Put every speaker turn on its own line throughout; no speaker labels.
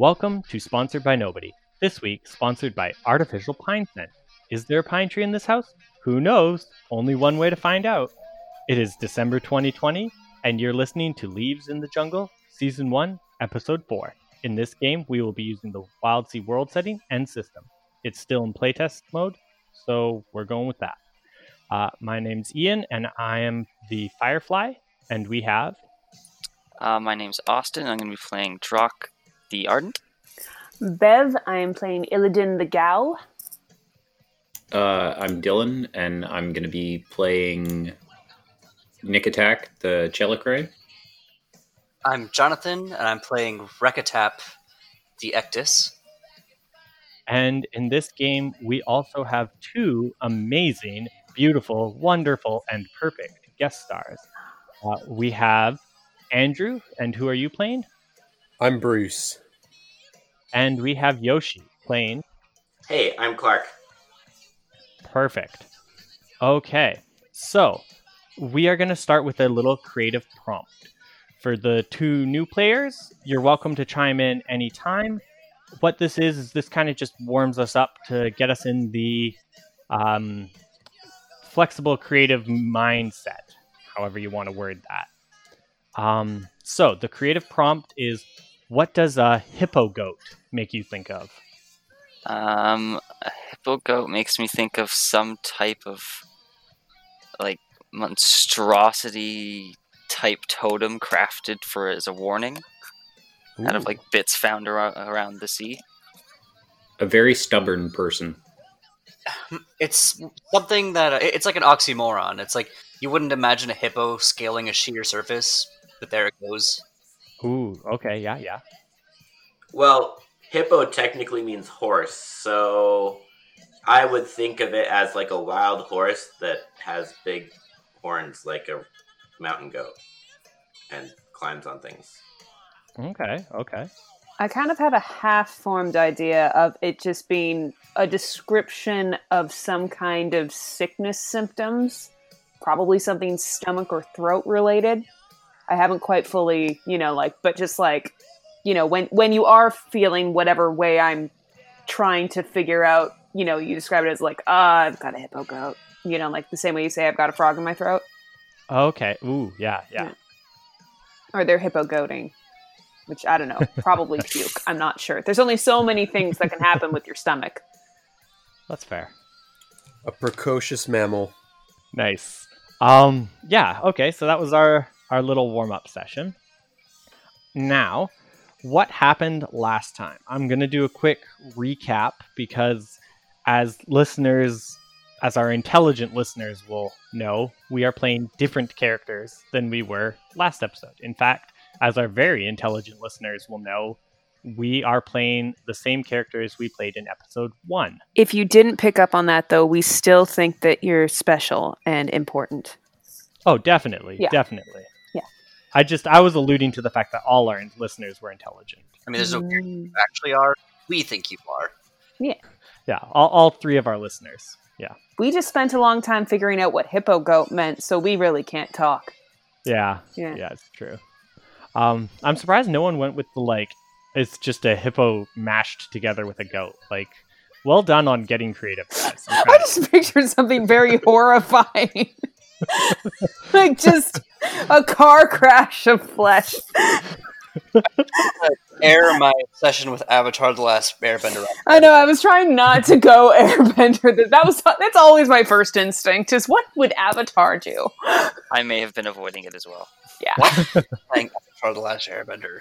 Welcome to Sponsored by Nobody. This week, sponsored by Artificial Pine Scent. Is there a pine tree in this house? Who knows? Only one way to find out. It is December 2020, and you're listening to Leaves in the Jungle, Season 1, Episode 4. In this game, we will be using the Wild Sea world setting and system. It's still in playtest mode, so we're going with that. Uh, my name's Ian, and I am the Firefly, and we have
Uh, my name's Austin. I'm going to be playing Drock the Ardent.
Bev, I am playing Illidan the Gal.
Uh, I'm Dylan, and I'm going to be playing Nick Attack, the Tzelicrae.
I'm Jonathan, and I'm playing Rekatap, the Ektus.
And in this game, we also have two amazing, beautiful, wonderful, and perfect guest stars. Uh, we have Andrew, and who are you playing?
I'm Bruce.
And we have Yoshi playing.
Hey, I'm Clark.
Perfect. Okay, so we are going to start with a little creative prompt. For the two new players, you're welcome to chime in anytime. What this is, is this kind of just warms us up to get us in the um, flexible, creative mindset, however you want to word that. Um, so the creative prompt is what does a hippo goat make you think of?
Um, a hippo goat makes me think of some type of like monstrosity type totem crafted for as a warning out of like bits found ar- around the sea.
A very stubborn person.
It's something that uh, it's like an oxymoron. It's like you wouldn't imagine a hippo scaling a sheer surface, but there it goes.
Ooh, okay, yeah, yeah.
Well, hippo technically means horse, so I would think of it as like a wild horse that has big horns like a mountain goat and climbs on things.
Okay, okay.
I kind of have a half formed idea of it just being a description of some kind of sickness symptoms, probably something stomach or throat related. I haven't quite fully, you know, like, but just like, you know, when when you are feeling whatever way I'm trying to figure out, you know, you describe it as like, ah, I've got a hippo goat, you know, like the same way you say I've got a frog in my throat,
Okay. Ooh, yeah, yeah.
Yeah. or they're hippo goating, which I don't know, probably puke. I'm not sure. There's only so many things that can happen with your stomach.
That's fair.
A precocious mammal.
Nice. Um, yeah, okay, so that was our our little warm-up session. Now, what happened last time? I'm going to do a quick recap because as listeners as our intelligent listeners will know, we are playing different characters than we were last episode. In fact, as our very intelligent listeners will know, we are playing the same characters we played in episode 1.
If you didn't pick up on that, though, we still think that you're special and important.
Oh, definitely,
Yeah.
definitely.
Yeah.
I just I was alluding to the fact that all our listeners were intelligent.
I mean, there's no
Mm.
you actually are. We think you are.
Yeah, all, all three of our listeners. Yeah,
We just spent a long time figuring out what hippo goat meant, so we really can't talk.
yeah,
Yeah.
yeah. It's true. Um, I'm surprised no one went with the like. It's just a hippo mashed together with a goat. Like, well done on getting creative, guys. I'm
I
proud of
just pictured something very horrifying. like just a car crash of flesh.
Air my obsession with Avatar: The Last Airbender.
I know. I was trying not to go airbender. That- That was that's always my first instinct. Is what would Avatar do?
I may have been avoiding it as well.
Yeah.
Playing Avatar: The Last Airbender.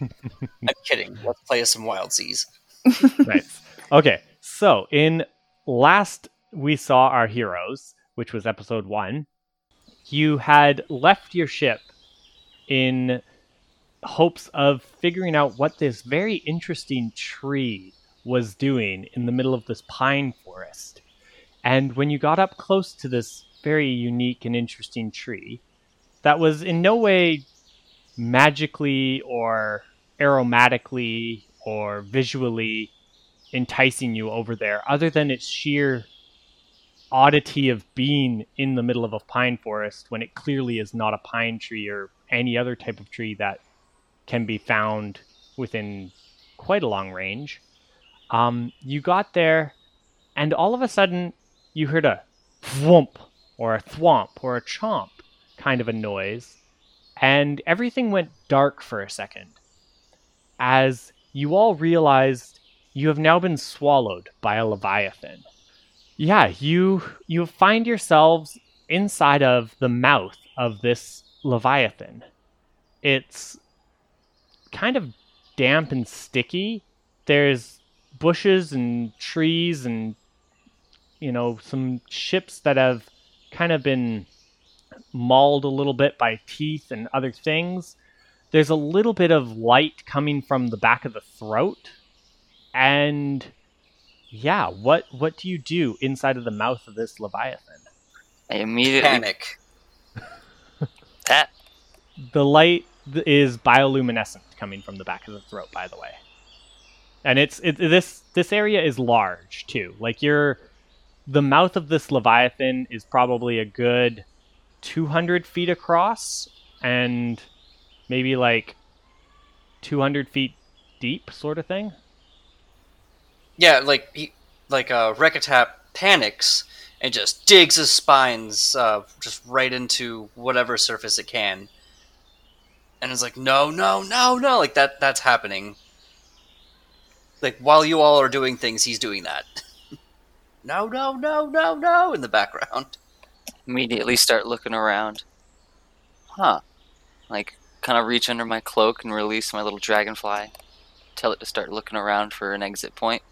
I'm kidding. Let's play some Wild Seas.
nice. Okay, so in last we saw our heroes, which was episode one. You had left your ship in hopes of figuring out what this very interesting tree was doing in the middle of this pine forest. And when you got up close to this very unique and interesting tree, that was in no way magically or aromatically or visually enticing you over there, other than its sheer oddity of being in the middle of a pine forest when it clearly is not a pine tree or any other type of tree that can be found within quite a long range. Um, you got there, and all of a sudden, you heard a thwomp or a thwomp or a chomp kind of a noise, and everything went dark for a second as you all realized you have now been swallowed by a leviathan. Yeah, you you find yourselves inside of the mouth of this leviathan. It's kind of damp and sticky. There's bushes and trees and you know some ships that have kind of been mauled a little bit by teeth and other things. There's a little bit of light coming from the back of the throat. And yeah, what what do you do inside of the mouth of this leviathan?
I immediately
Panic.
that
The light is bioluminescent coming from the back of the throat, by the way. And it's it, this this area is large too. Like you're the mouth of this leviathan is probably a good 200 feet across and maybe like 200 feet deep, sort of thing.
Yeah, like he, like uh, Rekatap panics and just digs his spines uh, just right into whatever surface it can, and is like, no, no, no, no, like that. That's happening. Like while you all are doing things, he's doing that. no, no, no, no, no, in the background.
immediately start looking around. Huh. Like, kind of reach under my cloak and release my little dragonfly. Tell it to start looking around for an exit point.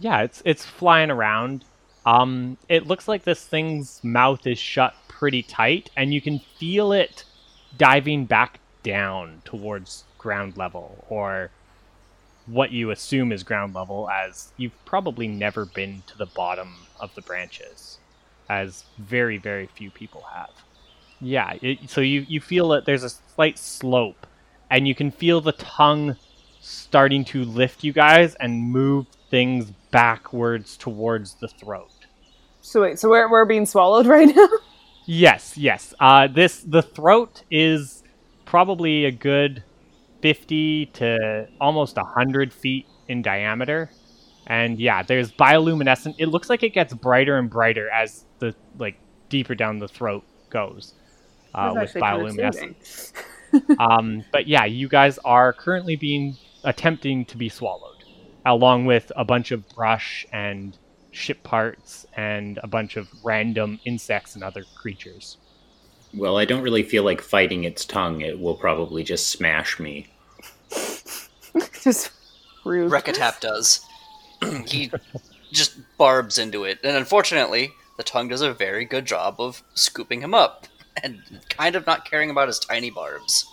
Yeah, it's it's flying around. Um, it looks like this thing's mouth is shut pretty tight, and you can feel it diving back down towards ground level, or what you assume is ground level, as you've probably never been to the bottom of the branches, as very very few people have. Yeah, it, so you you feel that there's a slight slope, and you can feel the tongue starting to lift you guys and move things backwards towards the throat.
So wait, so we're we're being swallowed right now?
Yes, yes. Uh, this the throat is probably a good fifty to almost hundred feet in diameter, and yeah, there's bioluminescent. It looks like it gets brighter and brighter as the like deeper down the throat goes uh, with
actually kind of
bioluminescent. um, but yeah, you guys are currently being attempting to be swallowed, along with a bunch of brush and ship parts and a bunch of random insects and other creatures.
Well, I don't really feel like fighting its tongue. It will probably just smash me.
Just rude.
Rekatap does. he just barbs into it, and unfortunately, the tongue does a very good job of scooping him up and kind of not caring about his tiny barbs.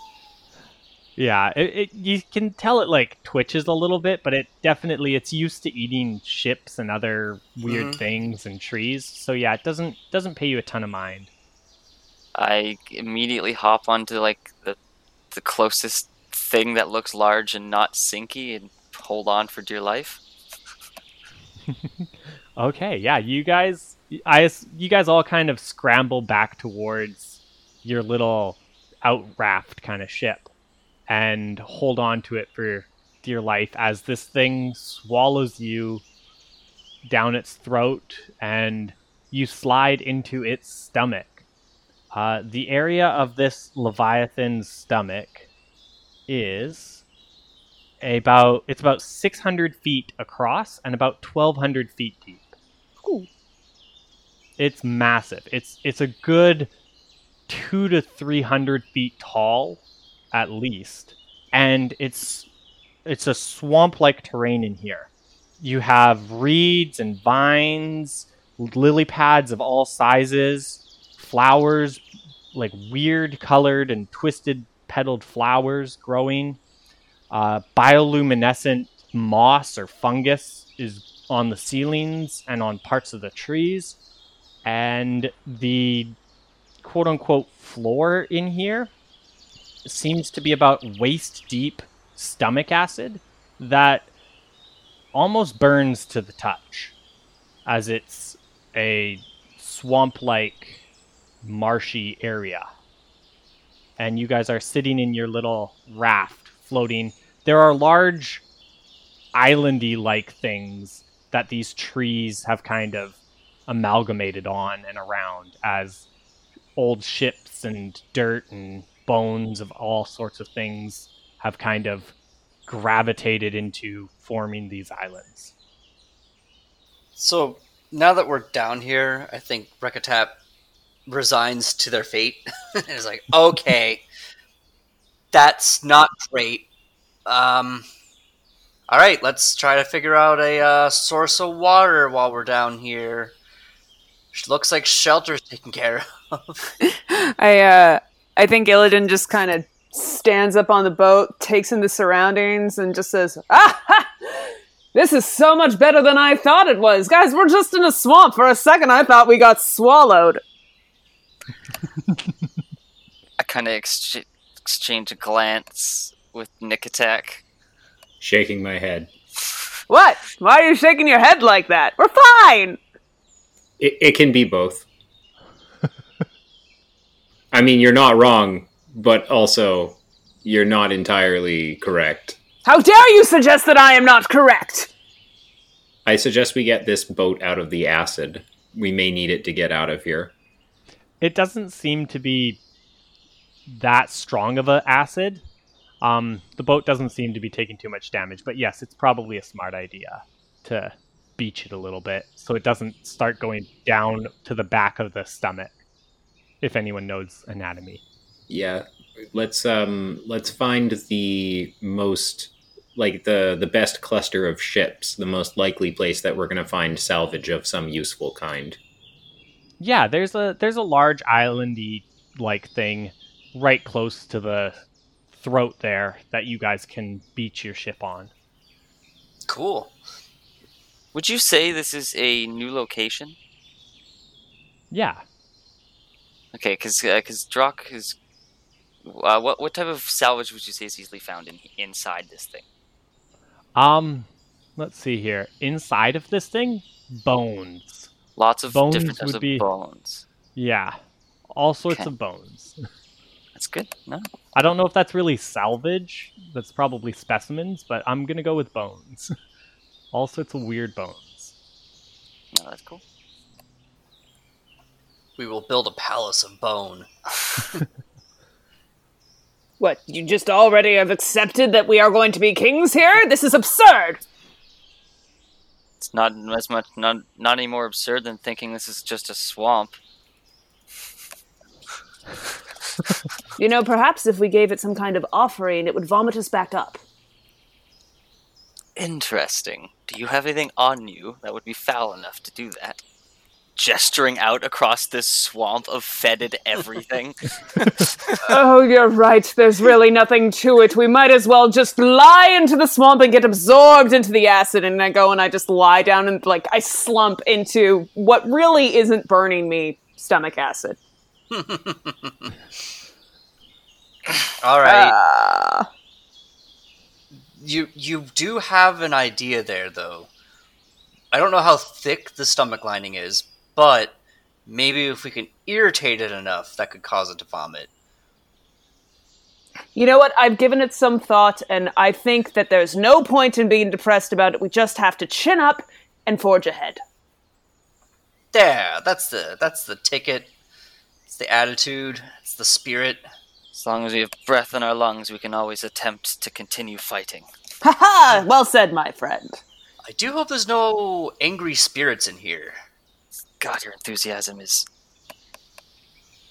Yeah, it, it you can tell it like twitches a little bit, but it definitely it's used to eating ships and other weird
Mhm.
things and trees. So yeah, it doesn't doesn't pay you a ton of mind.
I immediately hop onto like the the closest thing that looks large and not sinky and hold on for dear life.
Okay, yeah, you guys, I, you guys all kind of scramble back towards your little out raft kind of ship, and hold on to it for dear life as this thing swallows you down its throat, and you slide into its stomach. Uh, the area of this leviathan's stomach is about it's about 600 feet across and about 1200 feet deep. It's massive. It's it's a good two to three hundred feet tall at least. And it's it's a swamp like terrain in here. You have reeds and vines lily pads of all sizes flowers like weird colored and twisted petaled flowers growing. Uh, bioluminescent moss or fungus is on the ceilings and on parts of the trees. And the quote unquote floor in here seems to be about waist deep stomach acid that almost burns to the touch, as it's a swamp like marshy area. And you guys are sitting in your little raft floating there are large islandy like things that these trees have kind of amalgamated on and around as old ships and dirt and bones of all sorts of things have kind of gravitated into forming these islands.
So now that we're down here, I think Rekatap resigns to their fate and is like, okay, that's not great. Um, all right, let's try to figure out a uh, source of water while we're down here. Looks like shelter's taken care of.
I uh I think Illidan just kind of stands up on the boat, takes in the surroundings, and just says, "Ah, ha! this is so much better than I thought it was, guys. We're just in a swamp. For a second, I thought we got swallowed."
I kind of ex- exchange a glance with Nick Attack.
Shaking my head.
What? Why are you shaking your head like that? We're fine.
It, it can be both. I mean, you're not wrong, but also you're not entirely correct.
How dare you suggest that I am not correct?
I suggest we get this boat out of the acid. We may need it to get out of here.
It doesn't seem to be that strong of an acid. Um, the boat doesn't seem to be taking too much damage, but yes, it's probably a smart idea to beach it a little bit so it doesn't start going down to the back of the stomach. If anyone knows anatomy.
Yeah, let's um let's find the most like the the best cluster of ships, the most likely place that we're going to find salvage of some useful kind.
Yeah, there's a there's a large islandy like thing right close to the throat there that you guys can beach your ship on.
Cool.
Would you say this is a new location?
Yeah.
Okay, because because Drock is. Uh, what what type of salvage would you say is easily found in inside this thing?
Um, let's see here. Inside of this thing, bones.
Lots of
Bones
different types of
be-
bones.
Yeah, all sorts
Okay.
of bones.
That's good. No,
I don't know if that's really salvage. That's probably specimens, but I'm gonna go with bones. all sorts of weird bones.
no, that's cool.
We will build a palace of bone.
What? You just already have accepted that we are going to be kings here? This is absurd.
It's not as much not not any more absurd than thinking this is just a swamp.
You know, perhaps if we gave it some kind of offering, it would vomit us back up.
Interesting. Do you have anything on you that would be foul enough to do that? Gesturing out across this swamp of fetid everything.
Oh, you're right. There's really nothing to it. We might as well just lie into the swamp and get absorbed into the acid. And I go and I just lie down and, like, I slump into what really isn't burning me stomach acid.
All right.
Ah.
You you do have an idea there, though. I don't know how thick the stomach lining is, but maybe if we can irritate it enough, that could cause it to vomit.
You know what? I've given it some thought, and I think that there's no point in being depressed about it. We just have to chin up and forge ahead.
There, that's the that's the ticket. It's the attitude. It's the spirit.
as long as we have breath in our lungs, we can always attempt to continue fighting.
Ha ha! Well said, my friend.
I do hope there's no angry spirits in here.
God, your enthusiasm is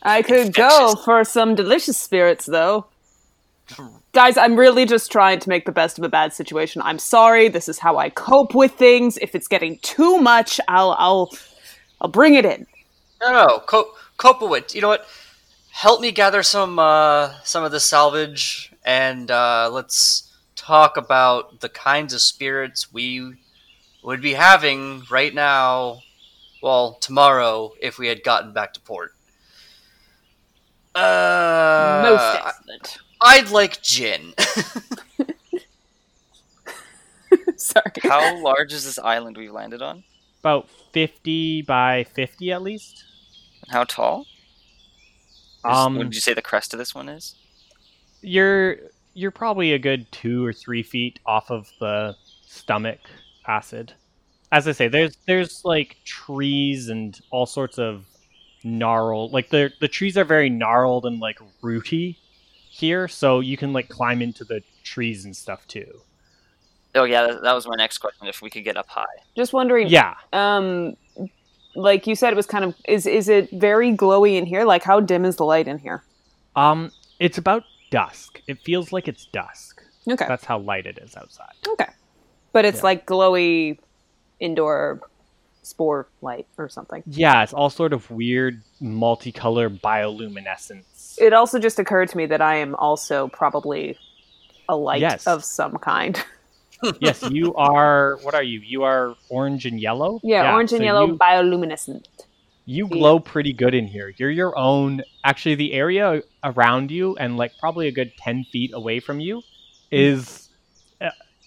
I could go for some delicious spirits, though. Guys, I'm really just trying to make the best of a bad situation. I'm sorry. This is how I cope with things. If it's getting too much, I'll I'll I'll bring it in.
No, no, Co- Kopowit. You know what? Help me gather some uh, some of the salvage, and uh, let's talk about the kinds of spirits we would be having right now. Well, tomorrow, if we had gotten back to port. Uh,
Most excellent.
I'd like gin.
sorry.
How large is this island we've landed on?
About 50 by 50 at least.
And how tall? Is-
Um,
would you say the crest of this one is?
You're you're probably a good two or three feet off of the stomach acid. As I say, there's there's like trees and all sorts of gnarled like the the trees are very gnarled and like rooty here, so you can like climb into the trees and stuff too.
Oh yeah, that, that was my next question. If we could get up high,
Just wondering.
Yeah.
Um, like you said, it was kind of is is it very glowy in here? Like how dim is the light in here?
Um it's about dusk. It feels like it's dusk.
Okay.
That's how light it is outside.
Okay. But it's
Yeah.
like glowy indoor spore light or something.
Yeah, it's all sort of weird multicolor bioluminescence.
It also just occurred to me that I am also probably a light
Yes.
of some kind.
yes, you are. What are you? You are orange and yellow.
Yeah, orange and
so
yellow
You,
bioluminescent.
you glow pretty good in here. You're your own. Actually, the area around you and like probably a good ten feet away from you is.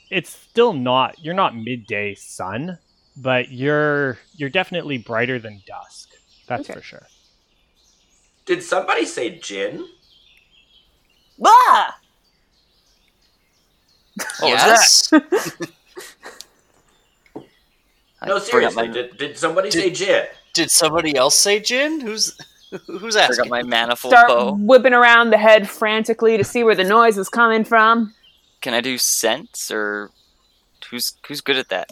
It's still not. You're not midday sun, but you're you're definitely brighter than dusk. That's
Okay.
for sure.
Did somebody say gin?
Ah!
What
yes.
I
No, seriously.
my,
Did, did somebody
Did-
say gin?
Did somebody else say gin? Who's who's
forgot
asking?
my manifold
Start
bow.
whipping around the head frantically to see where the noise is coming from.
Can I do sense or who's who's good at that?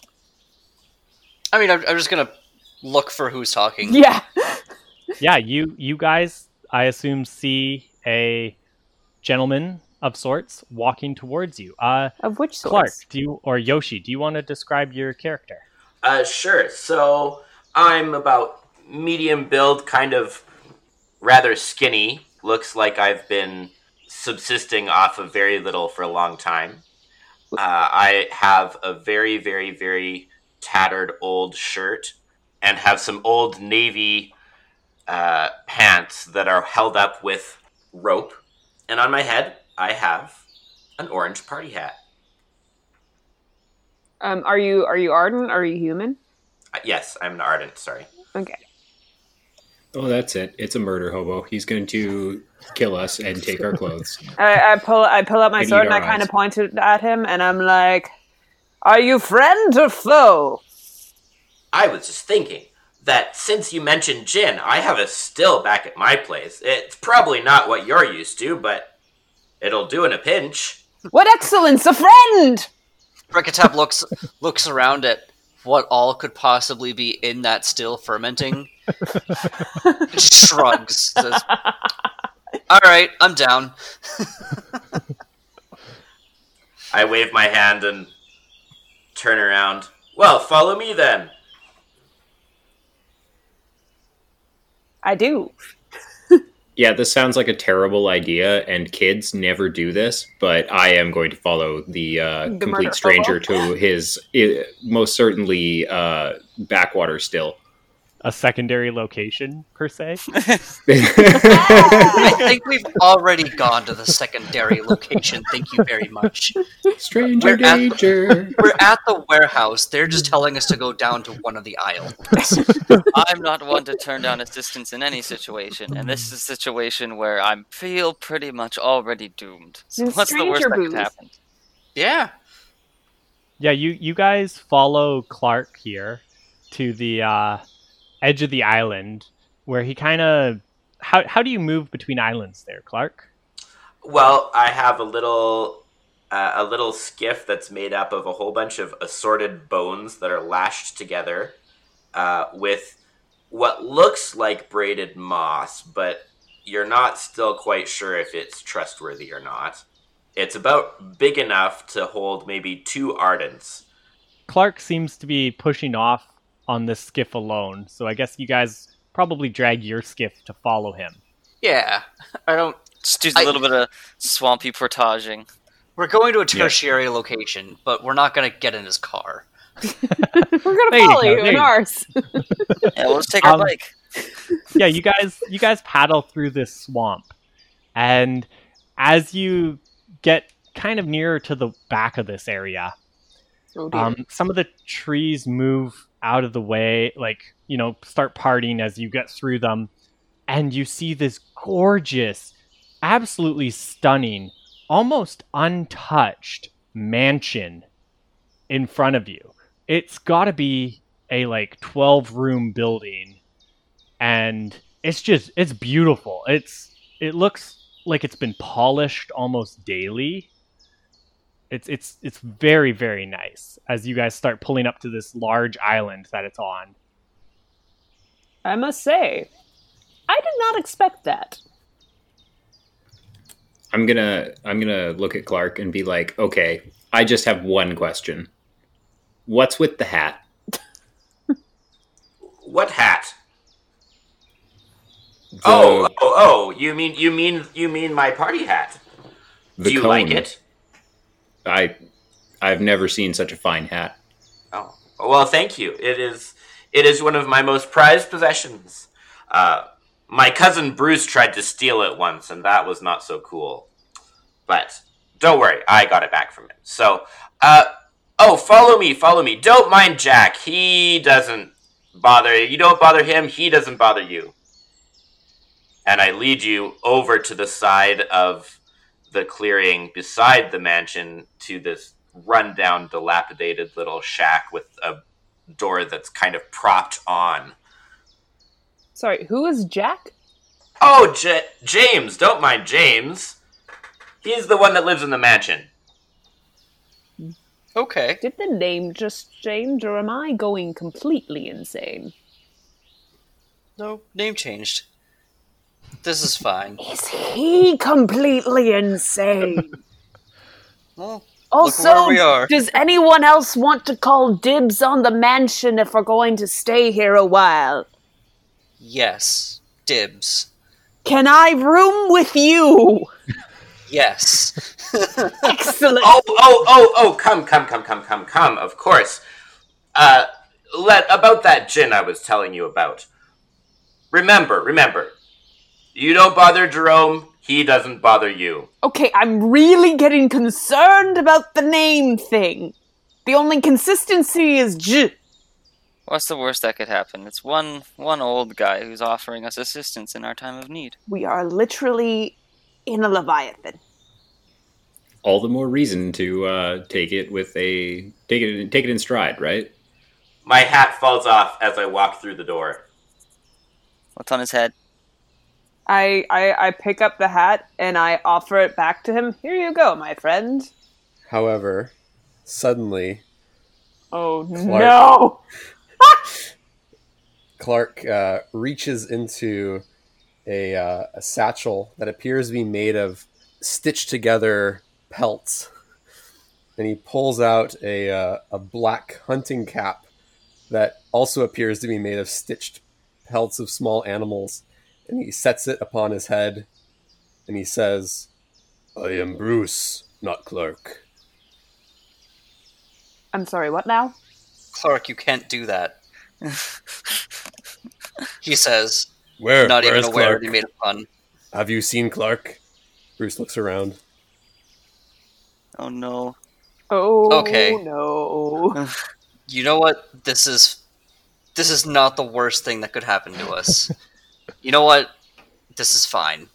I mean, I'm, I'm just gonna look for who's talking.
Yeah.
Yeah, you you guys, I assume, see a gentleman of sorts walking towards you. Uh,
Of which sort?
Clark, do you or Yoshi, do you want to describe your character?
Uh, sure. So I'm about medium build, kind of rather skinny. Looks like I've been subsisting off of very little for a long time. Uh, I have a very, very, very tattered old shirt and have some old navy uh, pants that are held up with rope. And on my head, I have an orange party hat.
Um, are you are you ardent? Are you human?
Uh, yes, I'm an ardent. Sorry.
Okay.
Oh, that's it. It's a murder hobo. He's going to kill us and take our clothes.
I, I pull I pull out my
And
sword and I
our
kind of
eyes.
point it at him and I'm like, "Are you friend or foe?"
I was just thinking that since you mentioned gin, I have a still back at my place. It's probably not what you're used to, but it'll do in a pinch.
What excellence, a friend!
Rekatap looks looks around at what all could possibly be in that still fermenting. Just shrugs. Says, "All right, I'm down."
I wave my hand and turn around. Well, follow me then.
I do.
Yeah, this sounds like a terrible idea, and kids never do this. But I am going to follow the, uh,
The
complete stranger to his most certainly uh, backwater still.
A secondary location per se.
I think we've already gone to the secondary location. Thank you very much.
stranger
We're at-
danger.
We're at the warehouse. They're just telling us to go down to one of the aisles.
I'm not one to turn down assistance in any situation, and this is a situation where I feel pretty much already doomed. So
Then
what's the worst
stranger
that could happen?
Yeah.
Yeah, you you guys follow Clark here to the uh, edge of the island where he kind of how how do you move between islands there, Clark?
Well, I have a little uh, a little skiff that's made up of a whole bunch of assorted bones that are lashed together uh, with what looks like braided moss, but you're not still quite sure if it's trustworthy or not. It's about big enough to hold maybe two ardents.
Clark seems to be pushing off on this skiff alone, so I guess you guys probably drag your skiff to follow him.
Yeah. I don't.
Just do a little bit of swampy portaging.
We're going to a tertiary location, but we're not going to get in his car.
We're gonna
There you
follow
go,
you, in
you
ours.
Yeah, we'll just take our
Um,
bike.
yeah, you guys you guys paddle through this swamp. And as you get kind of nearer to the back of this area,
oh
um, some of the trees move out of the way, like, you know, start parting as you get through them. And you see this gorgeous, absolutely stunning almost untouched mansion in front of you. It's got to be a like 12 room building and it's just it's beautiful. It's it looks like it's been polished almost daily. It's it's it's very very nice as you guys start pulling up to this large island that it's on.
I must say, I did not expect that.
I'm gonna I'm gonna look at Clark and be like, okay, I just have one question. What's with the hat?
What hat?
The,
Oh, oh, oh! You mean you mean you mean my party hat?
the
Do you like it?
I I've never seen such a fine hat.
Oh, well, thank you. It is it is one of my most prized possessions. Uh, my cousin Bruce tried to steal it once, and that was not so cool. But don't worry, I got it back from him. So, uh, oh, follow me, follow me. Don't mind Jack. He doesn't bother you. Don't bother him. He doesn't bother you. And I lead you over to the side of the clearing beside the mansion to this rundown, dilapidated little shack with a door that's kind of propped on.
Sorry, who is Jack?
Oh, J- James! Don't mind James. He's the one that lives in the mansion.
Okay.
Did the name just change, or am I going completely insane?
No, name changed. This is fine.
Is he completely insane?
Well,
Also,
where we are.
does anyone else want to call dibs on the mansion if we're going to stay here a while?
yes. Dibs.
Can I room with you?
Yes.
Excellent.
Oh, oh, oh, oh! Come, come, come, come, come, come! Of course. Uh, let about that gin I was telling you about. Remember, remember. You don't bother Jerome. He doesn't bother you.
Okay, I'm really getting concerned about the name thing. The only consistency is J.
What's the worst that could happen? It's one one old guy who's offering us assistance in our time of need.
We are literally in a leviathan.
All the more reason to uh, take it with a take it take it in stride, right?
My hat falls off as I walk through the door.
What's on his head?
I, I I pick up the hat and I offer it back to him. Here you go, my friend.
However, suddenly
Oh
Clark.
no!
Clark uh, reaches into a, uh, a satchel that appears to be made of stitched together pelts, and he pulls out a uh, a black hunting cap that also appears to be made of stitched pelts of small animals, and he sets it upon his head, and he says, "I am Bruce, not Clark."
I'm sorry. What now?
Clark, you can't do that. he says,
Where?
not
where
even
is
aware
Clark?
he made a pun.
Have you seen Clark? Bruce looks around.
Oh no.
Oh
Okay.
no!
You know what? This is this is not the worst thing that could happen to us. you know what? This is fine.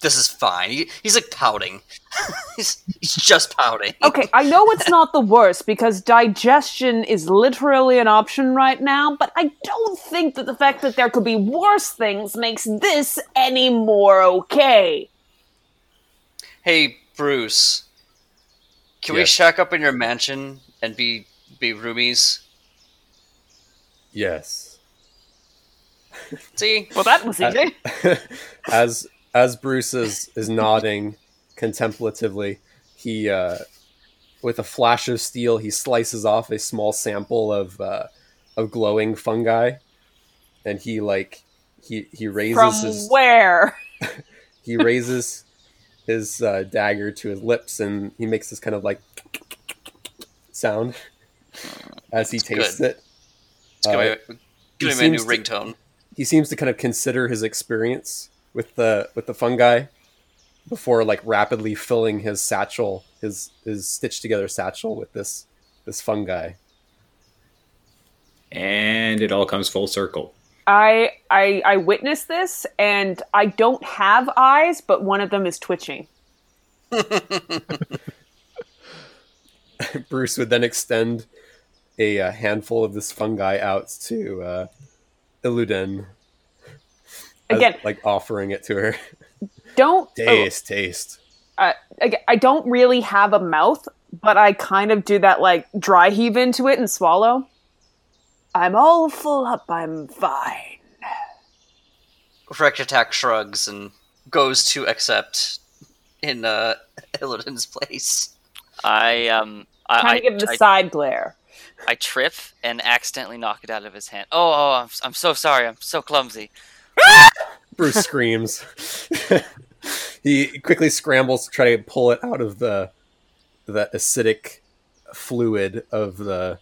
This is fine. He, he's like pouting. he's, he's just pouting.
Okay, I know it's not the worst because digestion is literally an option right now, but I don't think that the fact that there could be worse things makes this any more okay.
Hey, Bruce. Can we shack up in your mansion and be be roomies?
Yes.
See?
Well, that was
Uh,
easy.
as as Bruce is, is nodding contemplatively, he uh, with a flash of steel he slices off a small sample of uh, of glowing fungi, and he like he he raises
From
his
where?
he raises his uh, dagger to his lips, and he makes this kind of like sound as he tastes it.
It's gonna
Uh,
be,
he
gonna be my new ringtone.
He seems to kind of consider his experience with the with the fungi before like rapidly filling his satchel his his stitched together satchel with this this fungi
And it all comes full circle.
I I I witnessed this, and I don't have eyes, but one of them is twitching.
Bruce would then extend a, uh handful of this fungi out to uh, Illidan. as-
Again-
like offering it to her.
Don't oh,
Taste, taste.
I, I don't really have a mouth, but I kind of do that like dry heave into it and swallow. I'm all full up. I'm fine.
Wrecked Attack shrugs and goes to accept in uh, Illidan's place.
I um I
Kind
I,
of give the
I,
side glare.
I trip and accidentally knock it out of his hand. Oh, oh, I'm, I'm so sorry. I'm so clumsy.
Bruce screams. he quickly scrambles to try to pull it out of the the acidic fluid of the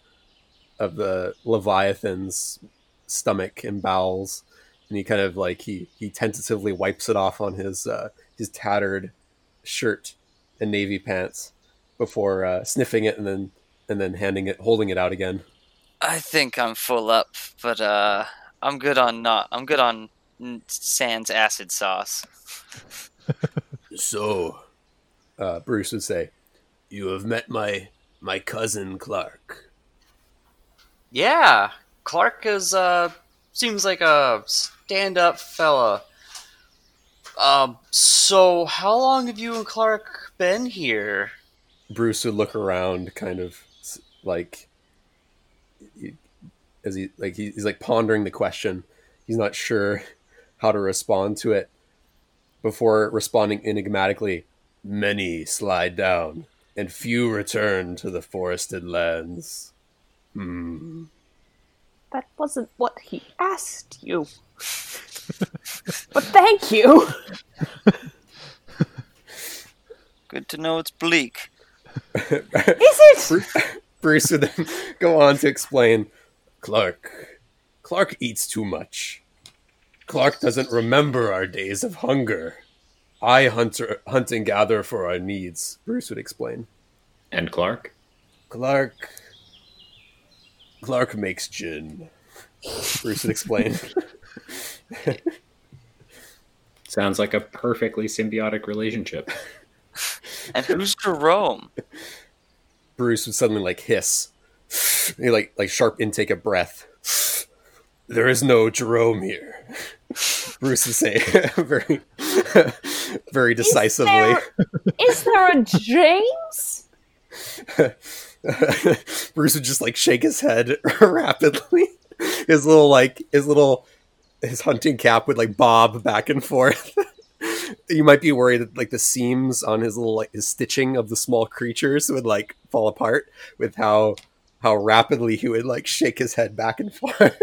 of the leviathan's stomach and bowels, and he kind of like he he tentatively wipes it off on his uh, his tattered shirt and navy pants before uh, sniffing it and then and then handing it holding it out again.
I think I'm full up, but uh, I'm good on not. I'm good on sans acid sauce.
So, uh, Bruce would say, "You have met my my cousin Clark."
Yeah, Clark is uh seems like a stand-up fella. Um, so how long have you and Clark been here?
Bruce would look around, kind of s- like he- as he like he- he's like pondering the question. He's not sure how to respond to it before responding enigmatically. Many slide down, and few return to the forested lands. Hmm.
That wasn't what he asked you. but thank you.
Good to know it's bleak.
Is it?
Bruce would then go on to explain Clark. Clark eats too much. Clark doesn't remember our days of hunger. I hunter, hunt and gather for our needs, Bruce would explain.
And Clark?
Clark. Clark makes gin, Bruce would explain.
Sounds like a perfectly symbiotic relationship.
And who's Jerome?
Bruce would suddenly like hiss. Like like sharp intake of breath. There is no Jerome here. Bruce would say very very decisively.
there- Is there a James?
Bruce would just like shake his head rapidly. His little like his little his hunting cap would like bob back and forth. You might be worried that like the seams on his little like his stitching of the small creatures would like fall apart with how how rapidly he would like shake his head back and forth.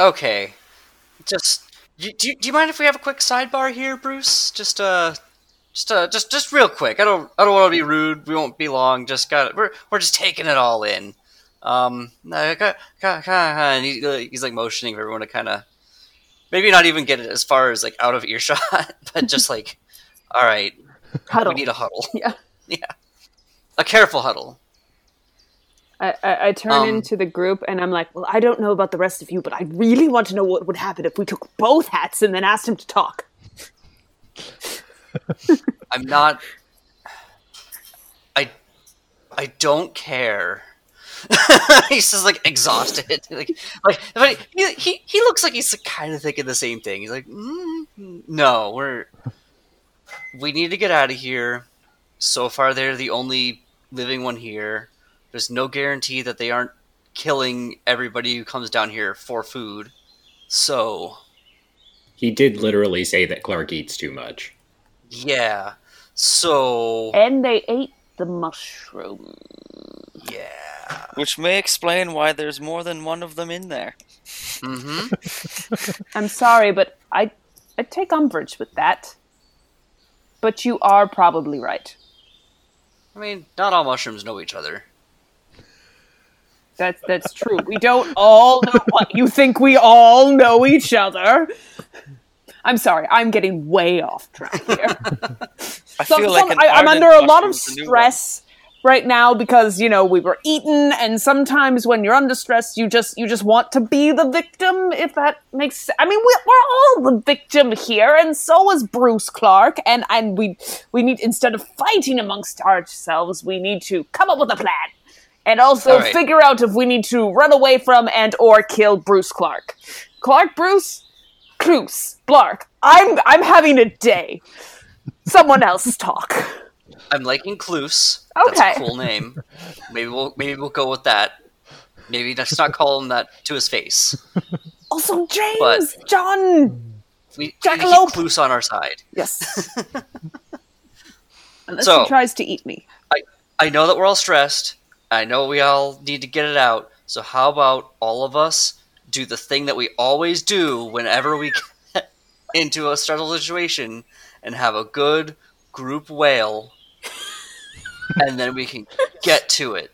Okay, just do, do, do you mind if we have a quick sidebar here, Bruce? Just uh, just uh, just just real quick. I don't I don't want to be rude. We won't be long. Just got we're we're just taking it all in. Um, uh, he's like motioning for everyone to kind of maybe not even get it as far as like out of earshot, but just like, all right,
Huddle.
we need a huddle.
Yeah.
yeah, a careful huddle.
I, I, I turn
Um,
into the group and I'm like, well, I don't know about the rest of you, but I really want to know what would happen if we took both hats and then asked him to talk.
I'm not. I I don't care. he's just like exhausted. like like but he, he he looks like he's kind of thinking the same thing. He's like, mm, no, we're we need to get out of here. So far, they're the only living one here. There's no guarantee that they aren't killing everybody who comes down here for food. So
He did literally say that Clark eats too much.
yeah. So
And they ate the mushroom.
yeah.
Which may explain why there's more than one of them in there.
Mm-hmm.
I'm sorry, but I I take umbrage with that. But you are probably right.
I mean, not all mushrooms know each other.
That's that's true. We don't all know what you think we all know each other. I'm sorry, I'm getting way off track here.
I
So-
feel like
some-
an
I, am under a lot of
mushroom's the
stress, right now because you know we were eaten and sometimes when you're under stress you just you just want to be the victim if that makes sense i mean we, we're all the victim here and so is bruce clark and and we we need instead of fighting amongst ourselves we need to come up with a plan and also
right.
figure out if we need to run away from and or kill bruce clark clark bruce Cruz, Blark, I'm I'm having a day. Someone else talk.
I'm liking Cluse.
Okay.
That's a cool name. Maybe we'll maybe we'll go with that. Maybe let's not call him that to his face.
Also, James,
But-
John.
We, we
Jackalope.
Cluse on our side.
Yes. Unless
So-
he tries to eat me.
I know that we're all stressed. I know we all need to get it out. So how about all of us do the thing that we always do whenever we get into a stressful situation and have a good group wail, and then we can get to it.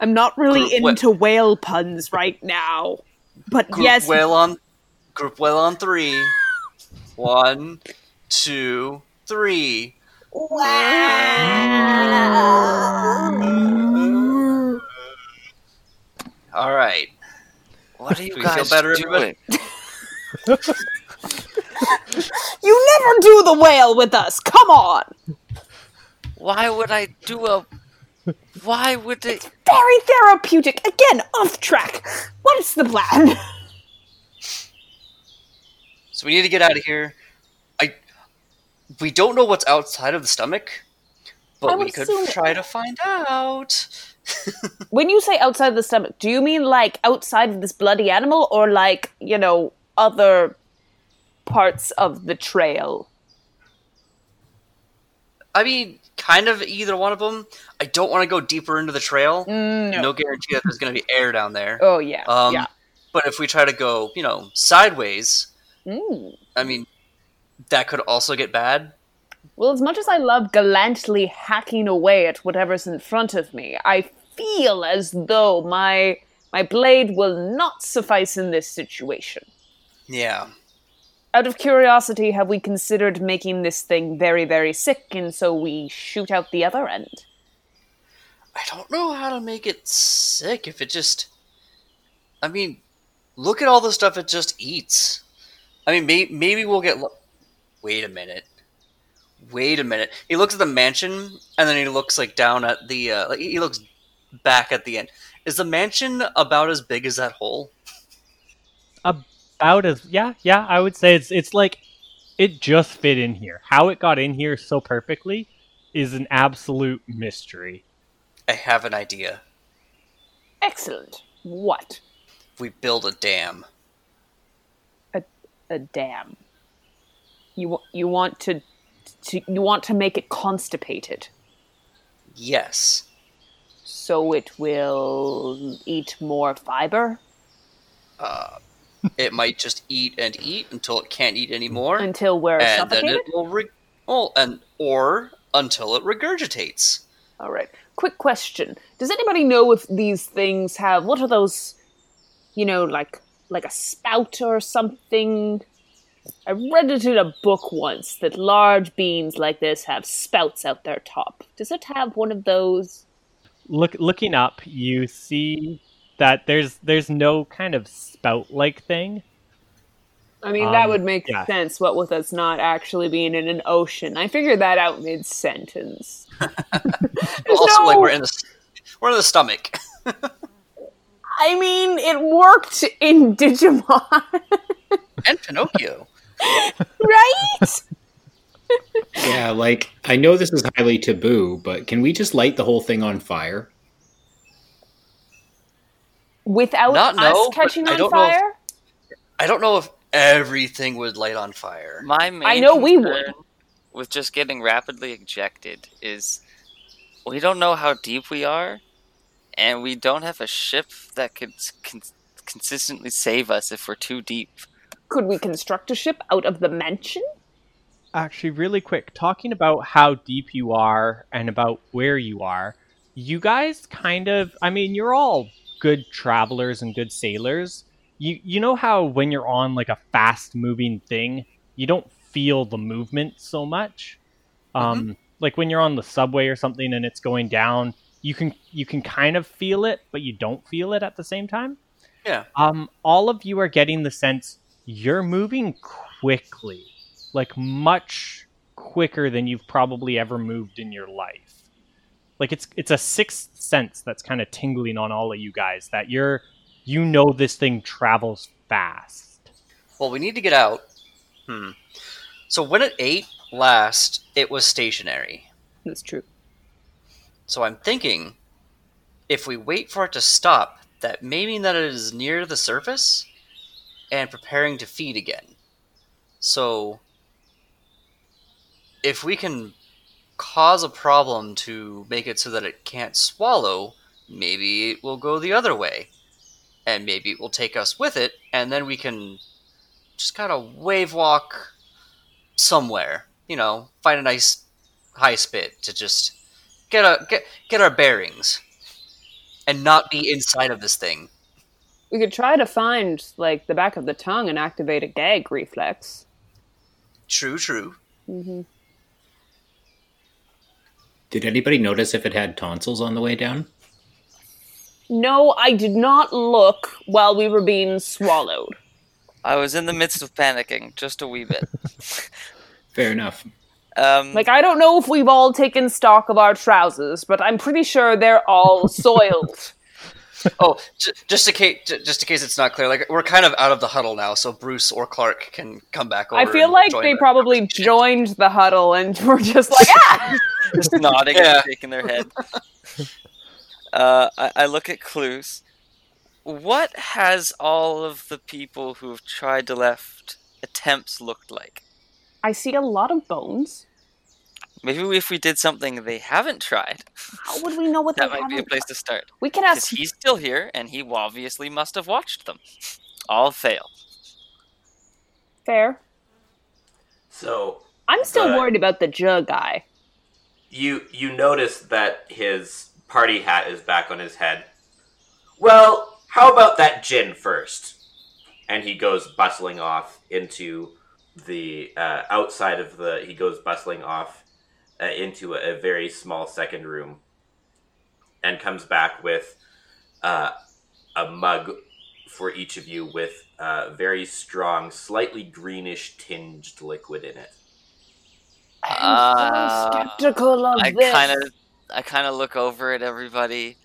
I'm not really
Group wha-
into whale puns right now, but
Group
yes,
whale on, group wail on three. One, two, three. All right.
What are you
we
guys
feel better,
doing?
everybody?
you never do the whale with us. Come on.
Why would I do a? Why would it?
Very therapeutic. Again, off track. What is the plan?
So we need to get out of here. I we don't know what's outside of the stomach, but we could
assume-
try to find out.
When you say outside of the stomach, do you mean like outside of this bloody animal or like, you know, other parts of the trail?
I mean, kind of either one of them. I don't want to go deeper into the trail.
Mm, no.
No guarantee that there's going to be air down there.
Oh, yeah.
Um,
yeah.
But if we try to go, you know, sideways,
Mm.
I mean, that could also get bad.
Well, as much as I love gallantly hacking away at whatever's in front of me, I feel as though my my blade will not suffice in this situation.
Yeah.
Out of curiosity, have we considered making this thing very, very sick, and so we shoot out the other end?
I don't know how to make it sick if it just. I mean, look at all the stuff it just eats. I mean, may- maybe we'll get. Lo- Wait a minute. Wait a minute. He looks at the mansion, and then he looks like down at the. Uh, like he looks back at the end. Is the mansion about as big as that hole?
About as yeah, yeah, I would say it's it's like it just fit in here. How it got in here so perfectly is an absolute mystery.
I have an idea.
Excellent. What?
We build a dam.
A a dam. You wa- you want to, to you want to make it constipated,
Yes.
so it will eat more fiber
Uh, it might just eat and eat until it can't eat anymore,
until we're
and then it will re- well, and or until it regurgitates.
All right. Quick question: Does anybody know if these things have what are those? You know, like like a spout or something. I read it in a book once that large beans like this have spouts out their top. Does it have one of those?
Look looking up, you see that there's there's no kind of spout like thing.
I mean, that
Um,
would make
yeah.
sense. What with us not actually being in an ocean, I figured that out mid sentence.
also, like we're in the we're in the stomach.
I mean, it worked in Digimon,
and Pinocchio.
right?
Yeah, like I know this is highly taboo, but can we just light the whole thing on fire?
Without
Not
us
no,
catching on
don't know if-
fire.
I don't know if everything would light on fire.
My main
I know we
would. With just getting rapidly ejected is we don't know how deep we are, and we don't have a ship that could con- consistently save us if we're too deep.
Could we construct a ship out of the mansion?
Actually, really quick, talking about how deep you are and about where you are, you guys kind of, I mean, you're all good travelers and good sailors. You you know how when you're on like a fast moving thing, you don't feel the movement so much. Um, like when you're on the subway or something and it's going down, you can you can kind of feel it, but you don't feel it at the same time.
Yeah.
Um, all of you are getting the sense you're moving quickly, like much quicker than you've probably ever moved in your life. Like it's it's a sixth sense that's kind of tingling on all of you guys that you're you know this thing travels fast.
Well, we need to get out. Hmm. So when it ate last, it was stationary.
That's true.
So I'm thinking, if we wait for it to stop, that may mean that it is near the surface and preparing to feed again. So, if we can cause a problem to make it so that it can't swallow, maybe it will go the other way. And maybe it will take us with it, and then we can just kind of wave walk somewhere. You know, find a nice high spit to just get a get get our bearings and not be inside of this thing.
We could try to find like the back of the tongue and activate a gag reflex.
True, true.
hmm
Did anybody notice if it had tonsils on the way down?
No, I did not look while we were being swallowed.
I was in the midst of panicking, just a wee bit.
Fair enough.
Um,
Like, I don't know if we've all taken stock of our trousers, but I'm pretty sure they're all soiled.
Oh, j- just in case, j- just in case it's not clear, like we're kind of out of the huddle now, so Bruce or Clark can come back over.
I feel like they
the
probably joined the huddle and were just like, ah!
just nodding
Yeah.
and shaking their head. Uh, I, I look at Cluse. What has all of the people who've tried to left attempts looked like?
I see a lot of bones.
Maybe if we did something they haven't tried,
How would we know what
that
they
might be a place
done?
to start.
We can
Because
ask.
he's still here, and he obviously must have watched them. All fail.
Fair.
So
I'm still worried about the jug guy.
you you notice that his party hat is back on his head. Well, how about that gin first? And he goes bustling off into the uh, outside of the. He goes bustling off uh, into a, a very small second room, and comes back with uh, a mug for each of you with uh, very strong, slightly greenish tinged liquid in it.
I'm so skeptical of
I
this.
kind of, I kind of look over at everybody.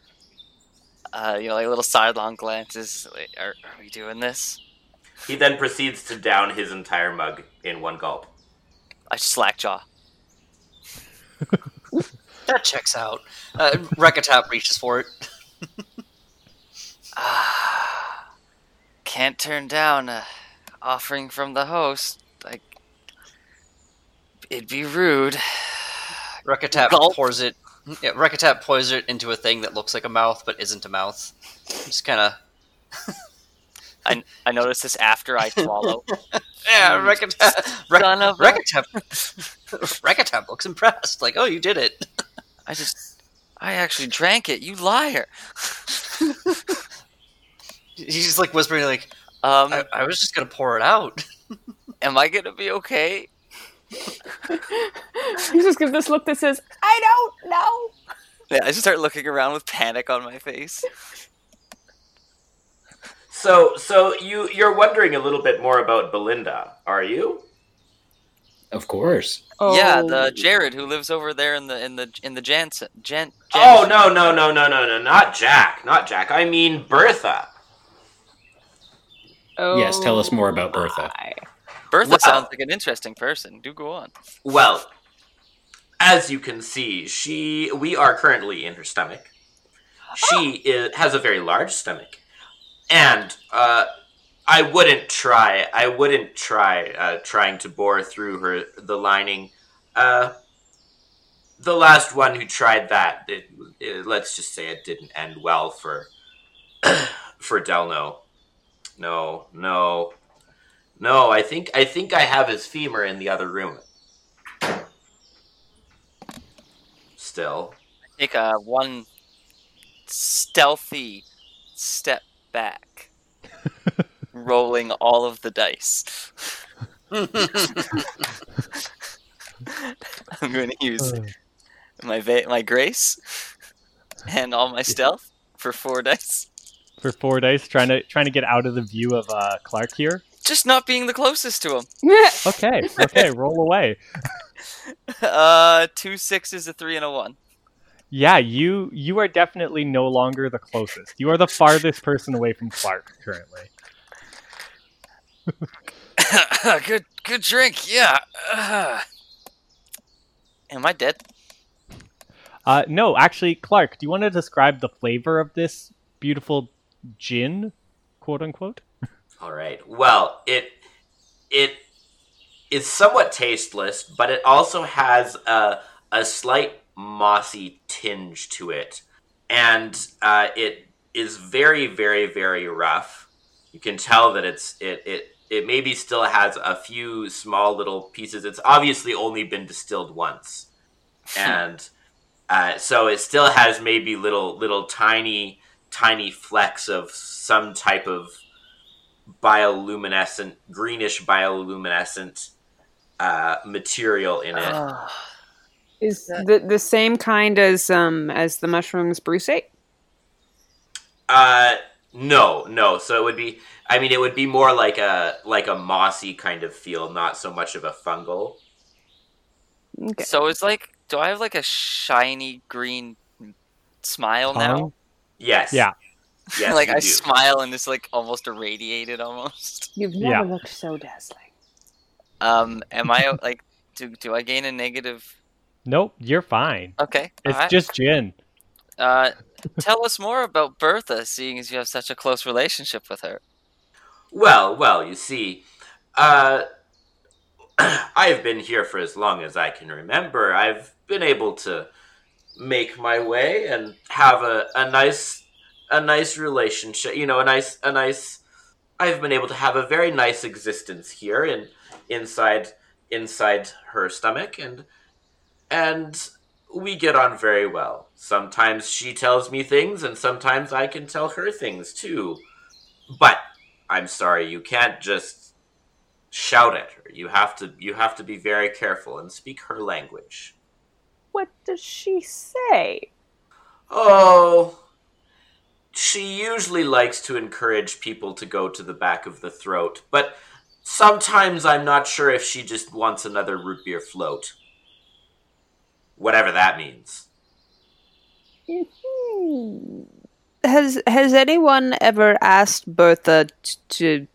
Uh, you know, like little sidelong glances. Like, are, are we doing this?
He then proceeds to down his entire mug in one gulp.
I slack jaw.
that checks out. Uh, Rekatap reaches for it.
Ah, can't turn down a offering from the host. Like, it'd be rude.
Rekatap
Gulp.
pours it. Yeah, Rekatap pours it into a thing that looks like a mouth but isn't a mouth. Just kind of.
I, I noticed this after I swallow.
Yeah, Rekatap. Re-
Son of a-
Rekatap. Rekatap looks impressed. Like, oh, you did it.
I just, I actually drank it. You liar.
He's just like whispering, like,
Um,
I, I was just gonna pour it out.
am I gonna be okay?
You just give this look that says, I don't know.
Yeah, I just start looking around with panic on my face.
So, so you you're wondering a little bit more about Belinda, are you?
Of course.
Yeah,
Oh.
the Jared who lives over there in the in the in the Jansen. Jan,
Oh no no no no no no not Jack, not Jack. I mean Bertha.
Oh Yes, tell us more
Oh
about Bertha.
Oh, my.
Bertha
Wow.
sounds like an interesting person. Do go on.
Well, as you can see, she we are currently in her stomach. She oh. i has a very large stomach, and uh, I wouldn't try. I wouldn't try uh, trying to bore through her the lining. Uh, the last one who tried that, it, it- let's just say it didn't end well for for Delno. No, no, no. I think I think I have his femur in the other room. Still,
Take a one stealthy step back, rolling all of the dice. I'm going to use my va- my grace, and all my stealth for four dice.
For four dice, trying to trying to get out of the view of uh, Clark here.
Just not being the closest to him.
Okay, okay, roll away.
Uh, two sixes, a three, and a one.
Yeah, you you are definitely no longer the closest. You are the farthest person away from Clark currently.
good, good drink. Yeah. Uh. Am I dead?
Uh, no, actually, Clark, do you want to describe the flavor of this beautiful gin, quote unquote?
All right. Well, it it is somewhat tasteless, but it also has a a slight mossy tinge to it, and uh, it is very, very, very rough. You can tell that it's it it it maybe still has a few small little pieces. It's obviously only been distilled once, and uh, so it still has maybe little little tiny tiny flecks of some type of bioluminescent greenish bioluminescent uh, material in it.
Is the the same kind as um as the mushrooms brucate?
Uh, no, no. So it would be. I mean, it would be more like a like a mossy kind of feel, not so much of a fungal.
Okay.
So it's like, do I have like a shiny green smile now?
Yes.
Yeah.
Yes.
like I
do.
smile and it's like almost irradiated almost.
You've
never
never
Yeah.
looked so dazzling.
Um, am I like, do do I gain a negative?
Nope, you're fine.
Okay,
It's
alright.
just gin.
Uh, tell us more about Bertha, seeing as you have such a close relationship with her.
Well, well, you see, uh, I have been here for as long as I can remember. I've been able to make my way and have a, a nice a nice relationship. You know, a nice a nice. I've been able to have a very nice existence here in inside inside her stomach, and and we get on very well. Sometimes she tells me things, and sometimes I can tell her things too. But I'm sorry, you can't just shout at her. You have to you have to be very careful and speak her language.
What does she say?
Oh, she usually likes to encourage people to go to the back of the throat, but sometimes I'm not sure if she just wants another root beer float. Whatever that means.
Hmm. Has has anyone ever asked Bertha t- to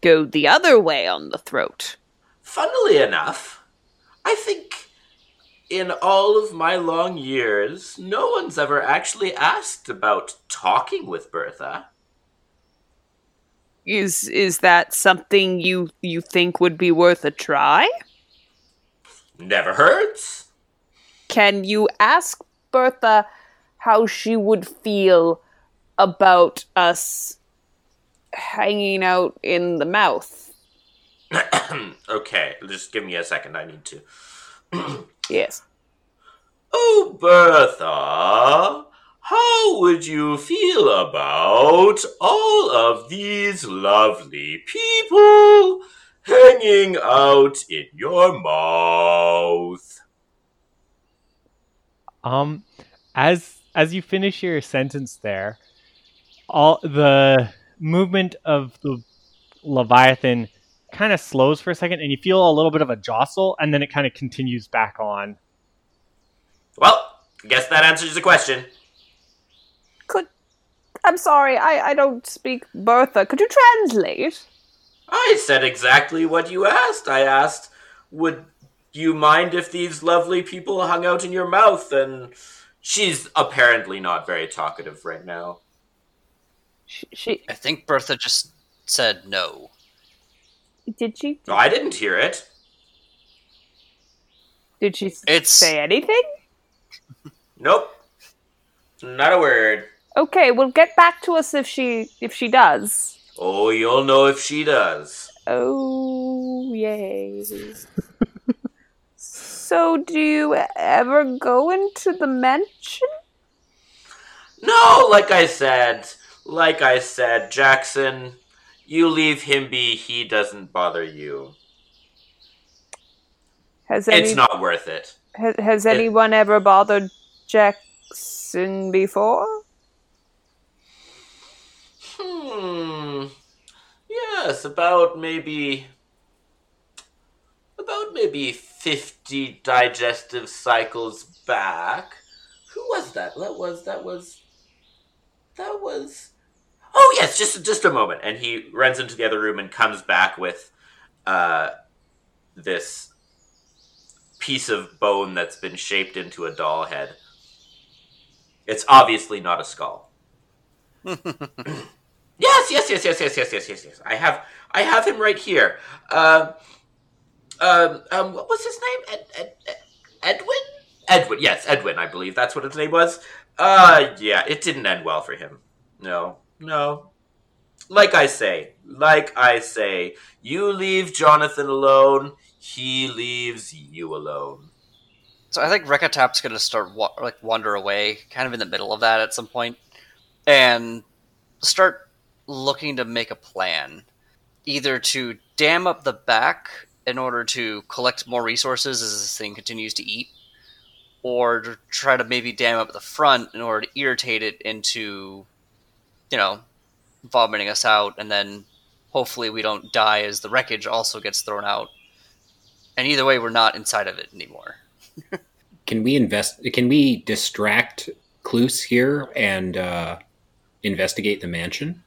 go the other way on the throat?
Funnily enough, I think in all of my long years, no one's ever actually asked about talking with Bertha.
Is is that something you you think would be worth a try?
Never hurts.
Can you ask Bertha how she would feel about us hanging out in the mouth?
okay, just give me a second. I need to.
Yes.
Oh, Bertha, how would you feel about all of these lovely people hanging out in your mouth?
Um, as as you finish your sentence there, all the movement of the leviathan kind of slows for a second, and you feel a little bit of a jostle, and then it kind of continues back on.
Well, I guess that answers the question.
Could I'm sorry, I, I don't speak Bertha. Could you translate?
I said exactly what you asked. I asked, would you mind if these lovely people hung out in your mouth? And she's apparently not very talkative right now.
She, she
I think Bertha just said no.
did she
No, I didn't hear it.
did she
It's-
say anything?
Nope. Not a word.
Okay, well get back to us if she if she does.
Oh, you'll know if she does.
Oh yay. So do you ever go into the mansion?
No, like I said, like I said, Jackson, you leave him be. He doesn't bother you.
Has any
It's not worth it.
Has, has anyone ever bothered Jackson before?
Hmm. Yes, about maybe about maybe fifty digestive cycles back. Who was that? That was that was that was. Oh yes, just just a moment. And he runs into the other room and comes back with uh, this piece of bone that's been shaped into a doll head. It's obviously not a skull. Yes, yes, yes, yes, yes, yes, yes, yes, yes. I have, I have him right here. Um, um, um, what was his name? Ed, Ed, Ed, Edwin? Edwin, yes, Edwin. I believe that's what his name was. Uh, yeah, it didn't end well for him. No, no. Like I say, like I say, you leave Jonathan alone. He leaves you alone.
So I think Rekatap's gonna start wa- like wander away, kind of in the middle of that at some point, and start looking to make a plan, either to dam up the back in order to collect more resources as this thing continues to eat, or to try to maybe dam up the front in order to irritate it into, you know, vomiting us out, and then hopefully we don't die as the wreckage also gets thrown out. And either way, we're not inside of it anymore.
Can we invest? Can we distract Cluse here and uh, investigate the mansion?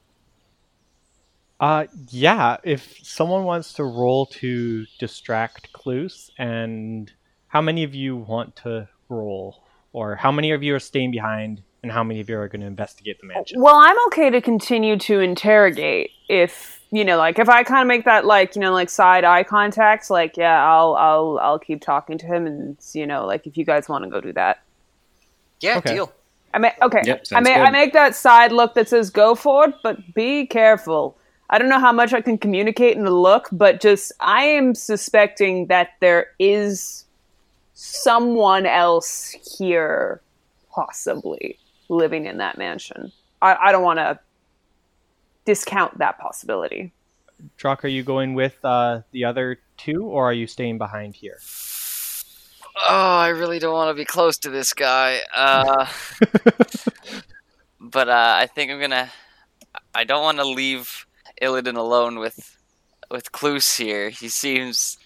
Uh, yeah. If someone wants to roll to distract Cluse, and how many of you want to roll, or how many of you are staying behind, and how many of you are going to investigate the mansion?
Well, I'm okay to continue to interrogate if you know, like if I kind of make that like you know like side eye contact, like yeah, I'll I'll I'll keep talking to him, and you know, like if you guys want to go do that,
Yeah,
Okay.
deal.
I may okay,
Yep,
I
sounds
may. I make that side look that says go for it, but be careful. I don't know how much I can communicate in the look, but just I am suspecting that there is someone else here, possibly living in that mansion. I, I don't want to discount that possibility.
Drock, are you going with uh, the other two, or are you staying behind here?
Oh, I really don't want to be close to this guy. Uh, but uh, I think I'm gonna. I don't want to leave Illidan alone with with Cluse here. He seems,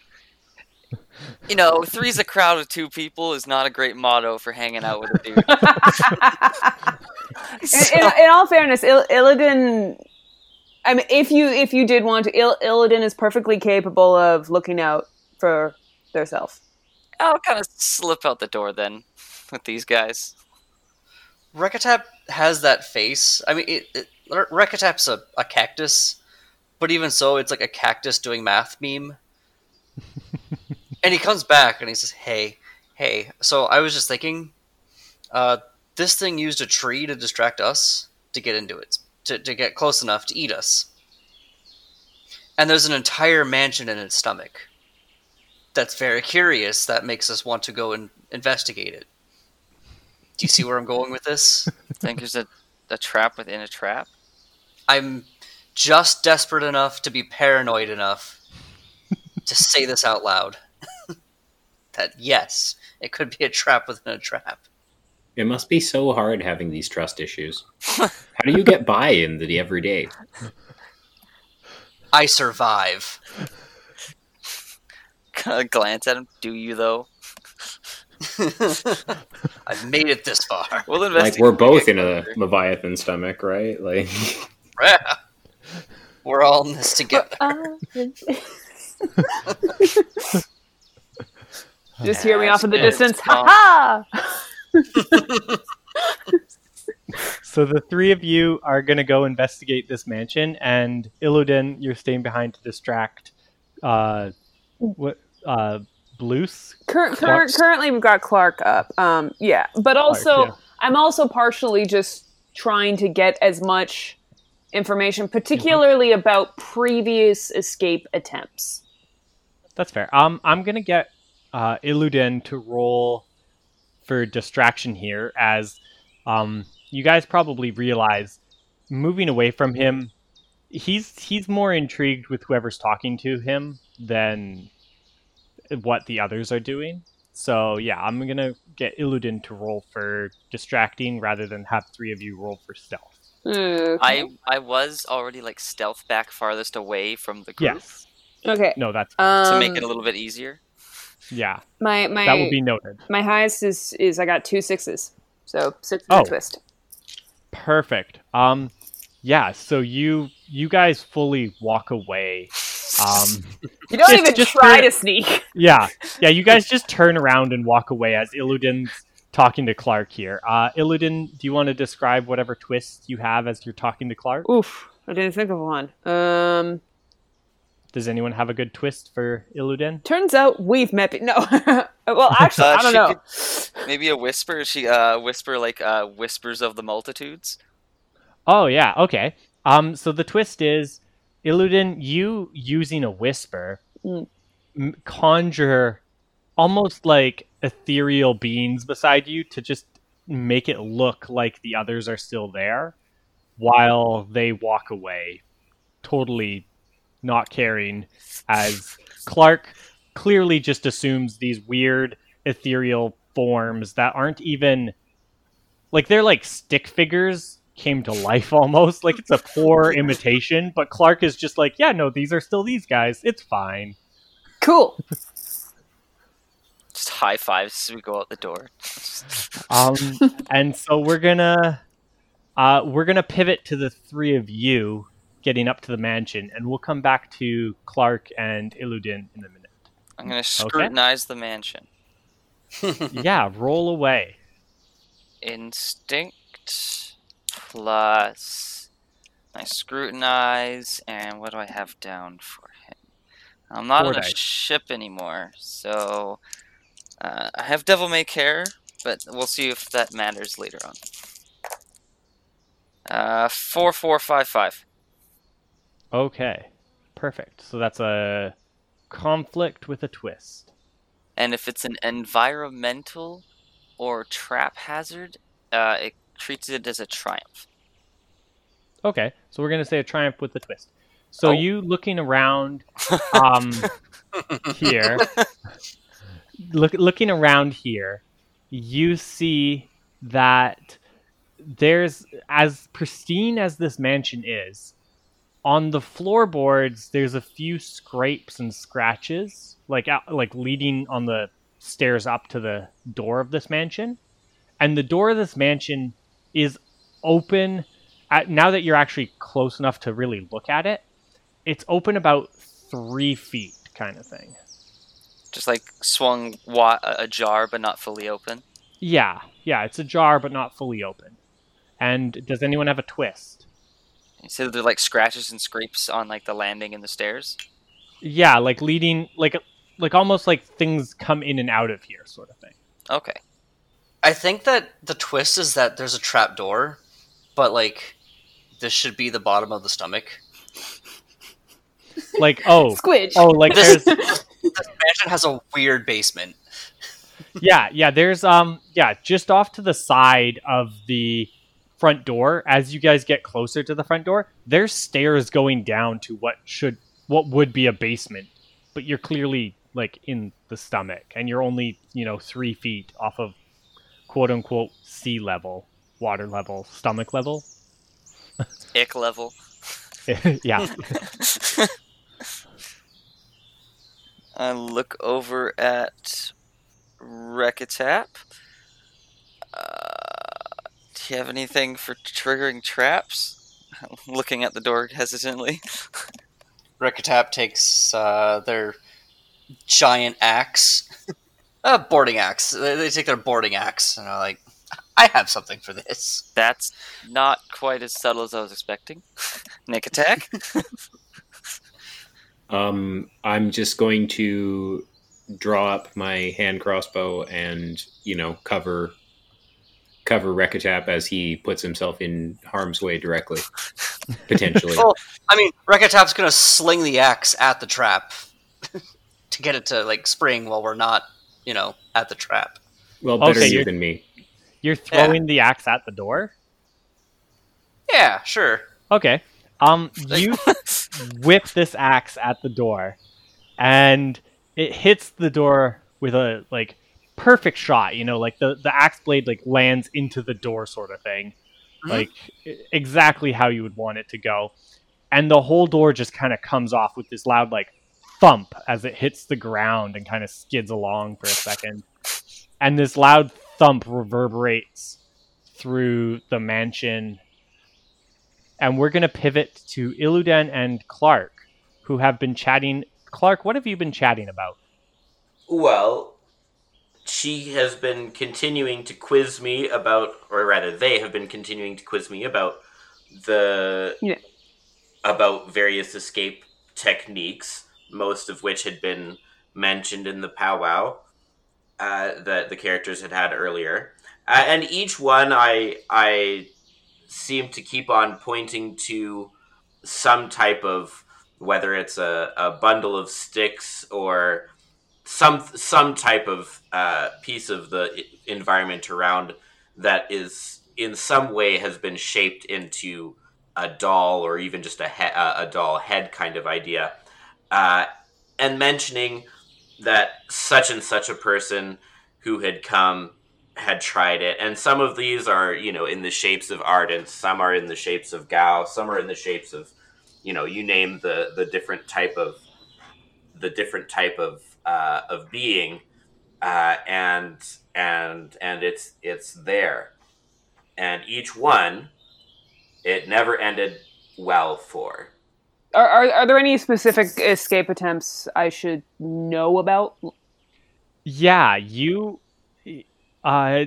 you know, three's a crowd of two people is not a great motto for hanging out with a dude.
in, in, in all fairness, Il- Illidan. I mean, if you if you did want to, Il- Illidan is perfectly capable of looking out for theirself.
I'll kind of slip out the door then with these guys.
Rekatap has that face. I mean, it, it, Rekatap's a, a cactus, but even so, it's like a cactus doing math meme. and he comes back and he says, "Hey, hey." So I was just thinking, uh, this thing used a tree to distract us to get into it, to to get close enough to eat us. And there's an entire mansion in its stomach. That's very curious. That makes us want to go and investigate it. Do you see where I'm going with this?
I think there's a, a trap within a trap.
I'm just desperate enough to be paranoid enough to say this out loud. that yes, it could be a trap within a trap.
It must be so hard having these trust issues. How do you get by in the everyday?
I survive.
Kind of glance at him. Do you though?
I've made it this far.
We'll investigate.
Like we're both in a leviathan stomach, right? Like
We're all in this together.
Just hear me off in the distance. Ha ha!
So the three of you are going to go investigate this mansion, and Illidan, you're staying behind to distract. Uh, what? Uh, Blues.
Cur- cur- currently, we've got Clark up. Um, yeah, but also,
yeah.
I'm also partially just trying to get as much information, particularly about previous escape attempts.
That's fair. Um, I'm gonna get uh, to roll for distraction here, as um, you guys probably realize, moving away from him, he's he's more intrigued with whoever's talking to him than what the others are doing. So yeah, I'm gonna get Illidan to roll for distracting rather than have three of you roll for stealth.
Okay.
I I was already like stealth back farthest away from the group
Yes.
okay.
No, that's
Um,
to make it a little bit easier.
yeah.
my my
That will be noted.
my highest is is I got two sixes, so six and
Oh.
a twist.
Perfect. Um, yeah. So you you guys fully walk away. Um,
You don't
Just-
even
just
try
for-
to sneak.
yeah, yeah. You guys just turn around and walk away as Illidan's talking to Clark here. Uh, Illidan, do you want to describe whatever twist you have as you're talking to Clark?
Oof, I didn't think of one. Um,
Does anyone have a good twist for Illidan?
turns out we've met. Be- no, well, actually,
Uh,
I don't
she
know.
Maybe a whisper. She uh whisper like uh whispers of the multitudes.
Oh yeah, okay. Um, so the twist is, Illidan, you using a whisper,
Mm.
conjure almost like ethereal beings beside you to just make it look like the others are still there, while they walk away, totally not caring. As Clark clearly just assumes these weird ethereal forms that aren't even like they're like stick figures came to life almost like it's a poor imitation but clark is just like yeah no these are still these guys it's fine
Cool.
Just high fives as we go out the door.
um and so we're gonna uh we're gonna pivot to the three of you getting up to the mansion and we'll come back to clark and Illidan in a minute
I'm gonna scrutinize the mansion.
yeah roll away
Instinct plus I scrutinize, and what do I have down for him? I'm not
Four
on a ship anymore, so uh, I have Devil May Care, but we'll see if that matters later on. Uh, four, four, five, five.
okay perfect so that's a conflict with a twist
And if it's an environmental or trap hazard, uh, it treats it as a triumph.
Okay, so we're gonna say a triumph with a twist. So
Oh.
you looking around um, here, look looking around here, you see that there's as pristine as this mansion is. On the floorboards, there's a few scrapes and scratches, like like leading on the stairs up to the door of this mansion, and the door of this mansion is open at, now that you're actually close enough to really look at it, it's open about three feet, kind of thing.
Just like swung wa- ajar, but not fully open.
Yeah, yeah, it's ajar but not fully open. And does anyone have a twist?
You said there are like scratches and scrapes on like the landing and the stairs.
Yeah, like leading, like like almost like things come in and out of here, sort of thing.
Okay.
I think that the twist is that there's a trap door, but like this should be the bottom of the stomach.
Like oh
Squidge.
oh like there's
this mansion has a weird basement.
yeah yeah there's um yeah just off to the side of the front door as you guys get closer to the front door there's stairs going down to what should what would be a basement but you're clearly like in the stomach and you're only you know three feet off of quote unquote sea level water level stomach level
Ick level.
yeah
I look over at Rekatap. Uh, do you have anything for triggering traps? Looking at the door hesitantly.
Rekatap takes uh, their giant axe, a boarding axe. They, they take their boarding axe and are like, "I have something for this."
That's not quite as subtle as I was expecting. Nick attack.
Um, I'm just going to draw up my hand crossbow and you know cover cover Rekatap as he puts himself in harm's way directly, potentially.
Well, I mean, Rekatap's gonna sling the axe at the trap to get it to like spring while we're not, you know, at the trap.
Well, better
Okay,
you
you're-
than me.
you're throwing the axe at the door
Yeah, sure.
Okay. Um, you whip this axe at the door, and it hits the door with a like perfect shot. You know, like the the axe blade like lands into the door, sort of thing,
Mhm.
like exactly how you would want it to go. And the whole door just kind of comes off with this loud like thump as it hits the ground and kind of skids along for a second. And this loud thump reverberates through the mansion. And we're going to pivot to Illidan and Clark, who have been chatting. Clark, what have you been chatting about?
Well, she has been continuing to quiz me about, or rather, they have been continuing to quiz me about the
Yeah.
about various escape techniques, most of which had been mentioned in the powwow uh, that the characters had had earlier, uh, and each one I I seem to keep on pointing to some type of whether it's a, a bundle of sticks or some some type of uh, piece of the environment around that is in some way has been shaped into a doll or even just a he- a doll head kind of idea, uh, and mentioning that such and such a person who had come had tried it, and some of these are you know in the shapes of ardent, some are in the shapes of Gau, some are in the shapes of you know you name the the different type of the different type of uh, of being, uh, and and and it's it's there, and each one, it never ended well for.
Are, are are there any specific escape attempts I should know about?
Yeah, you. Uh,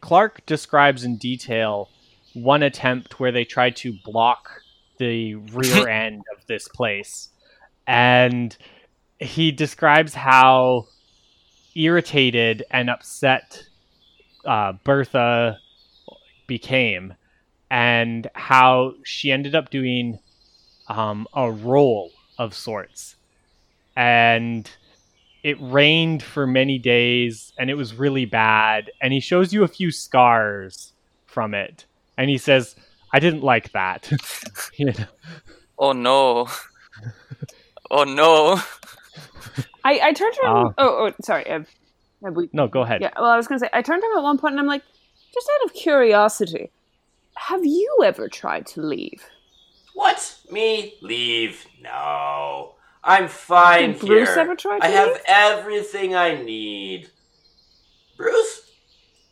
Clark describes in detail one attempt where they tried to block the rear end of this place. And he describes how irritated and upset uh, Bertha became, and how she ended up doing um, a roll of sorts. And it rained for many days and it was really bad and he shows you a few scars from it and he says i didn't like that You know?
Oh no. oh no.
I, I turned to him.
Ah.
oh, oh, sorry. Have, have we?
no go ahead
Yeah. Well, I was gonna say I turned to him at one point and I'm like, just out of curiosity, have you ever tried to leave?
What? Me? Leave? No. I'm fine
Did Bruce
here.
ever try to
I have everything I need. Bruce?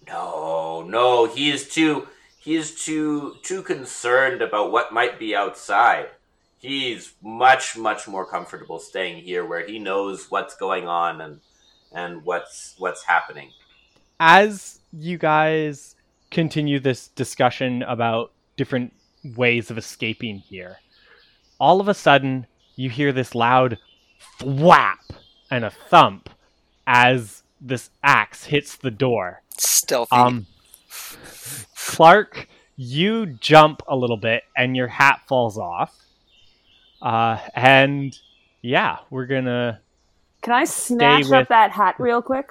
No, no, he is too he is too too concerned about what might be outside. He's much, much more comfortable staying here where he knows what's going on and and what's what's happening.
as you guys continue this discussion about different ways of escaping here, all of a sudden you hear this loud thwap and a thump as this axe hits the door.
Stealthy.
Um, Clark, you jump a little bit and your hat falls off. Uh, and yeah, we're gonna.
Can I snatch
with-
up that hat real quick?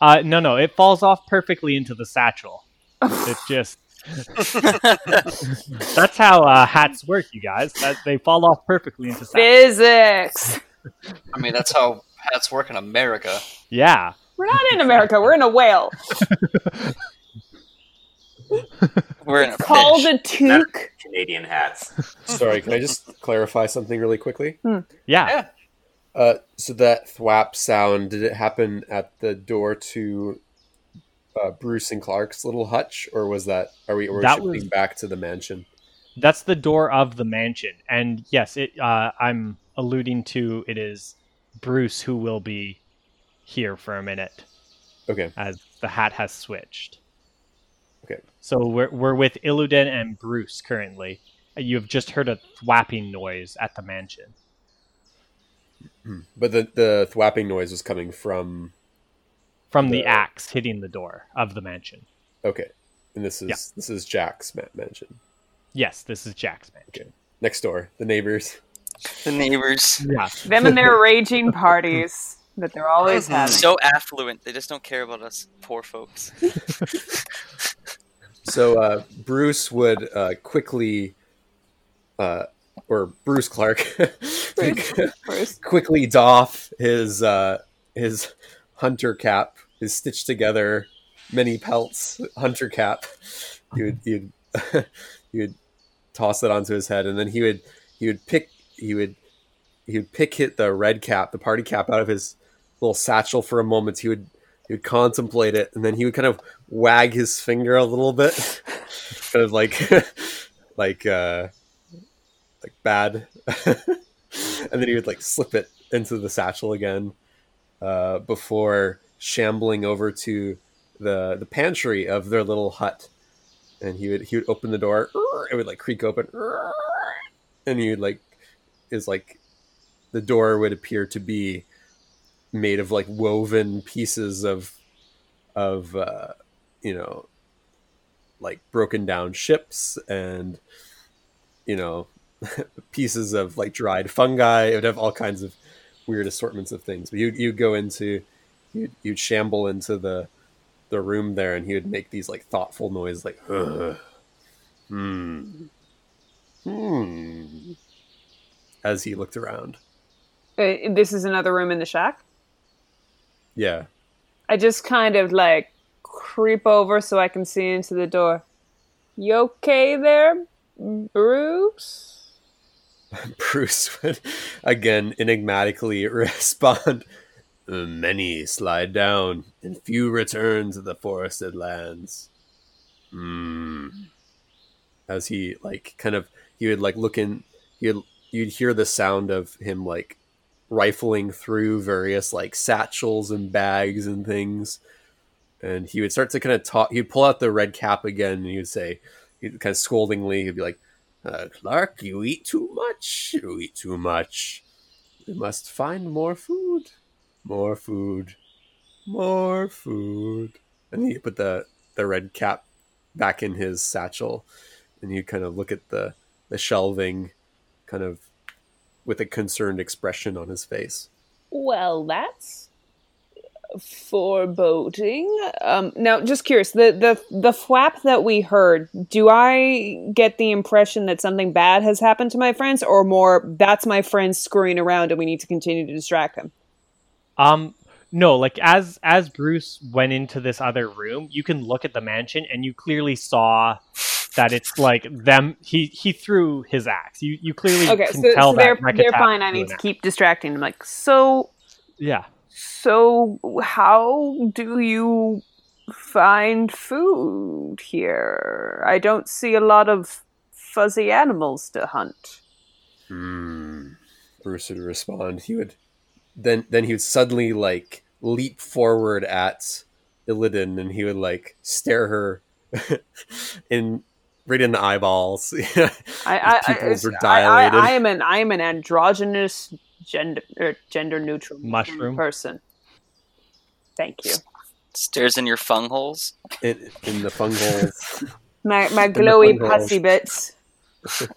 Uh, no, no, it falls off perfectly into the satchel. It just. That's how uh, hats work, you guys. That they fall off perfectly into satchels.
Physics.
I mean, that's how hats work in America.
Yeah.
We're not in America. We're in a whale.
We're in a
Called a toque.
Canadian hats.
Sorry, can I just clarify something really quickly?
Yeah.
Yeah.
Uh, so that thwap sound did it happen at the door to uh, Bruce and Clark's little hutch, or was that are we, are we
That was-
back to the mansion?
That's the door of the mansion. And yes, it. Uh, I'm alluding to it is Bruce who will be here for a minute.
Okay,
as the hat has switched.
Okay.
So we're we're with Illidan and Bruce currently. You have just heard a thwapping noise at the mansion.
but the the thwapping noise was coming from
From the
The-
axe hitting the door of the mansion.
okay, and this is
Yeah.
this is Jack's ma- mansion
Yes, this is Jack's mansion.
next door. The neighbors.
The neighbors.
Yeah.
Them and their raging parties that they're always having.
So affluent. They just don't care about us poor folks.
So uh, Bruce would uh, quickly, uh, or Bruce Clark,
Bruce. Bruce.
quickly doff his uh, his hunter cap his stitched together many pelts hunter cap. He would he would would toss it onto his head, and then he would he would pick he would he would pick hit the red cap, the party cap, out of his little satchel for a moment. He would he would contemplate it, and then he would kind of wag his finger a little bit, kind of like like uh like bad, and then he would like slip it into the satchel again uh, before shambling over to the the pantry of their little hut, and he would he would open the door. It would like creak open, and he would like is like the door would appear to be made of like woven pieces of of uh, you know like broken down ships and you know pieces of like dried fungi. It would have all kinds of weird assortments of things. But you you go into you'd, you'd shamble into the the room there, and he would make these like thoughtful noises, like Ugh. hmm hmm, as he looked around.
Uh, this is another room in the shack.
Yeah,
I just kind of like creep over so I can see into the door. You okay there, Bruce?
Bruce would again enigmatically respond. Many slide down, and few return to the forested lands. Hmm. As he like kind of he would like look in, you'd you'd hear the sound of him like rifling through various like satchels and bags and things, and he would start to kind of talk. He'd pull out the red cap again, and he would say, kind of scoldingly, he'd be like, uh, "Clark, you eat too much. You eat too much. We must find more food." more food, more food. And he put the, the red cap back in his satchel and you kind of look at the, the shelving kind of with a concerned expression on his face.
Well, that's foreboding. Um, now, just curious, the, the the flap that we heard, do I get the impression that something bad has happened to my friends, or more that's my friend screwing around and we need to continue to distract him?
Um, no, like as as Bruce went into this other room, you can look at the mansion and you clearly saw that it's like them. He he threw his axe. You you clearly
Okay,
can
so,
tell
so
that
they're they're fine. I need to keep distracting him. Like, so
Yeah.
So how do you find food here? I don't see a lot of fuzzy animals to hunt.
Hmm. Bruce would respond. He would then then he would suddenly like leap forward at Illidan and he would like stare her in right in the eyeballs.
I I, I, I. I, I am an I am an androgynous gender er, gender neutral
Mushroom.
person. Thank you.
Stares in your fung holes.
in, in the fungal
My my glowy
fungal-
pussy bits.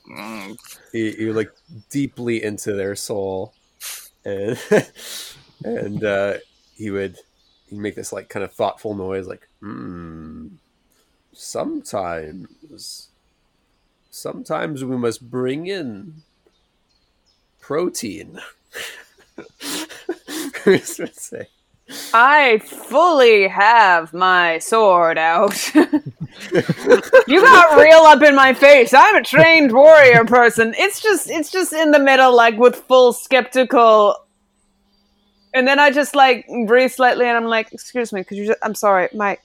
Mm,
you, you like deeply into their soul and and uh he would he'd make this like kind of thoughtful noise like hmm sometimes sometimes we must bring in protein
I fully have my sword out. you got real up in my face. I'm a trained warrior person. It's just it's just in the middle, like with full skeptical. And then I just like breathe slightly, and I'm like, "Excuse me, could you? Just, I'm sorry, my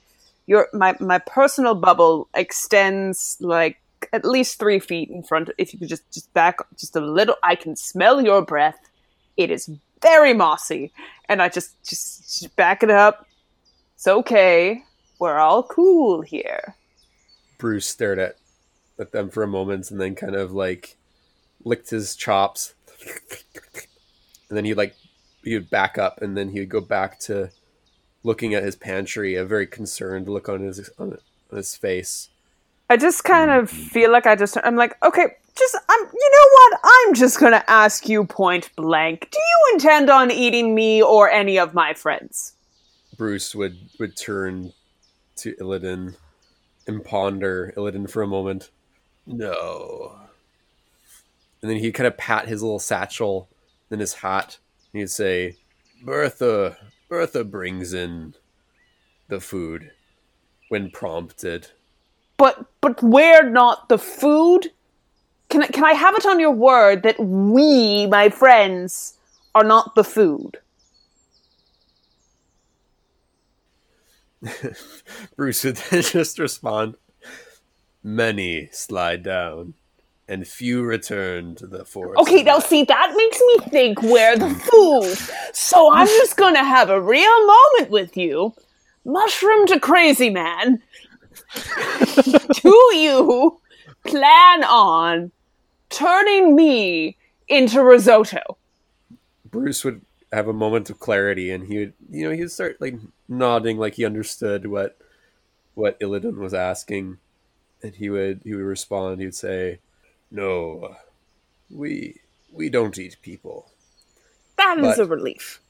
your my my personal bubble extends like at least three feet in front. If you could just just back just a little, I can smell your breath. It is very mossy, and I just just, just back it up. It's okay. We're all cool here.
Bruce stared at at them for a moment and then kind of like licked his chops. And then he like he would back up and then he would go back to looking at his pantry, a very concerned look on his on his face.
I just kind of mm-hmm. feel like I just I'm like, okay, just I'm you know what? I'm just gonna ask you point blank. Do you intend on eating me or any of my friends?
Bruce would would turn to Illidan and ponder Illidan for a moment. No. And then he'd kind of pat his little satchel in his hat and he'd say, Bertha, Bertha brings in the food when prompted.
But but we're not the food. Can I, can I have it on your word that we, my friends, are not the food?
Bruce would then just respond, Many slide down, and few return to the forest.
Okay, now see, that makes me think we're the food. So I'm just gonna have a real moment with you. Mushroom to crazy man. Do you plan on turning me into risotto?
Bruce would have a moment of clarity, and he would, you know, he'd start like nodding, like he understood what what Illidan was asking, and he would he would respond. He would say, "No, we we don't eat people.
That is
But-
a relief.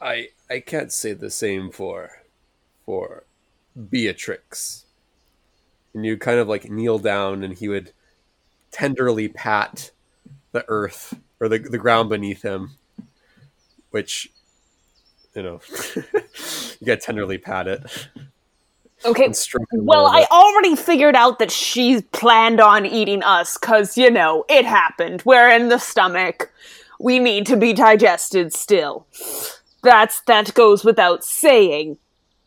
I I can't say the same for for Beatrix." And you kind of like kneel down, and he would tenderly pat the earth or the the ground beneath him, which you know you got tenderly pat it
Okay,
and stroke the
Well, I already figured out that she planned on eating us because, you know, it happened. We're in the stomach. We need to be digested still. That's that goes without saying.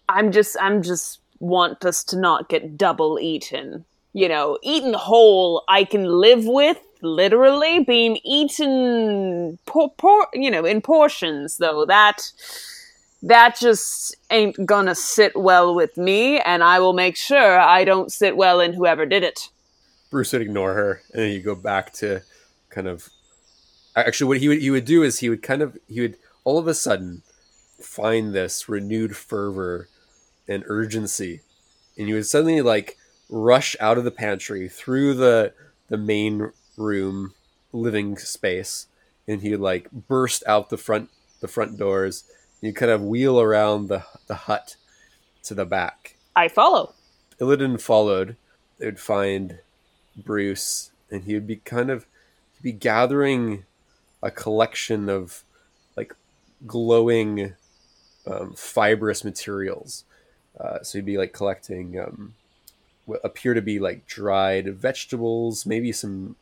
I'm just I'm just want us to not get double eaten. You know, eaten whole I can live with, literally. Being eaten por- por- you know, in portions though, that that just ain't gonna sit well with me, and I will make sure I don't sit well in whoever did it.
Bruce would ignore her, and then you go back to kind of. Actually, what he would he would do is he would kind of he would all of a sudden find this renewed fervor and urgency, and you would suddenly like rush out of the pantry through the the main room living space, and he would like burst out the front the front doors. You kind of wheel around the the hut to the back.
I follow.
Illidan followed. They would find Bruce, and he would be kind of he'd be gathering a collection of like glowing um, fibrous materials. Uh, so he'd be like collecting um, what appear to be like dried vegetables, maybe some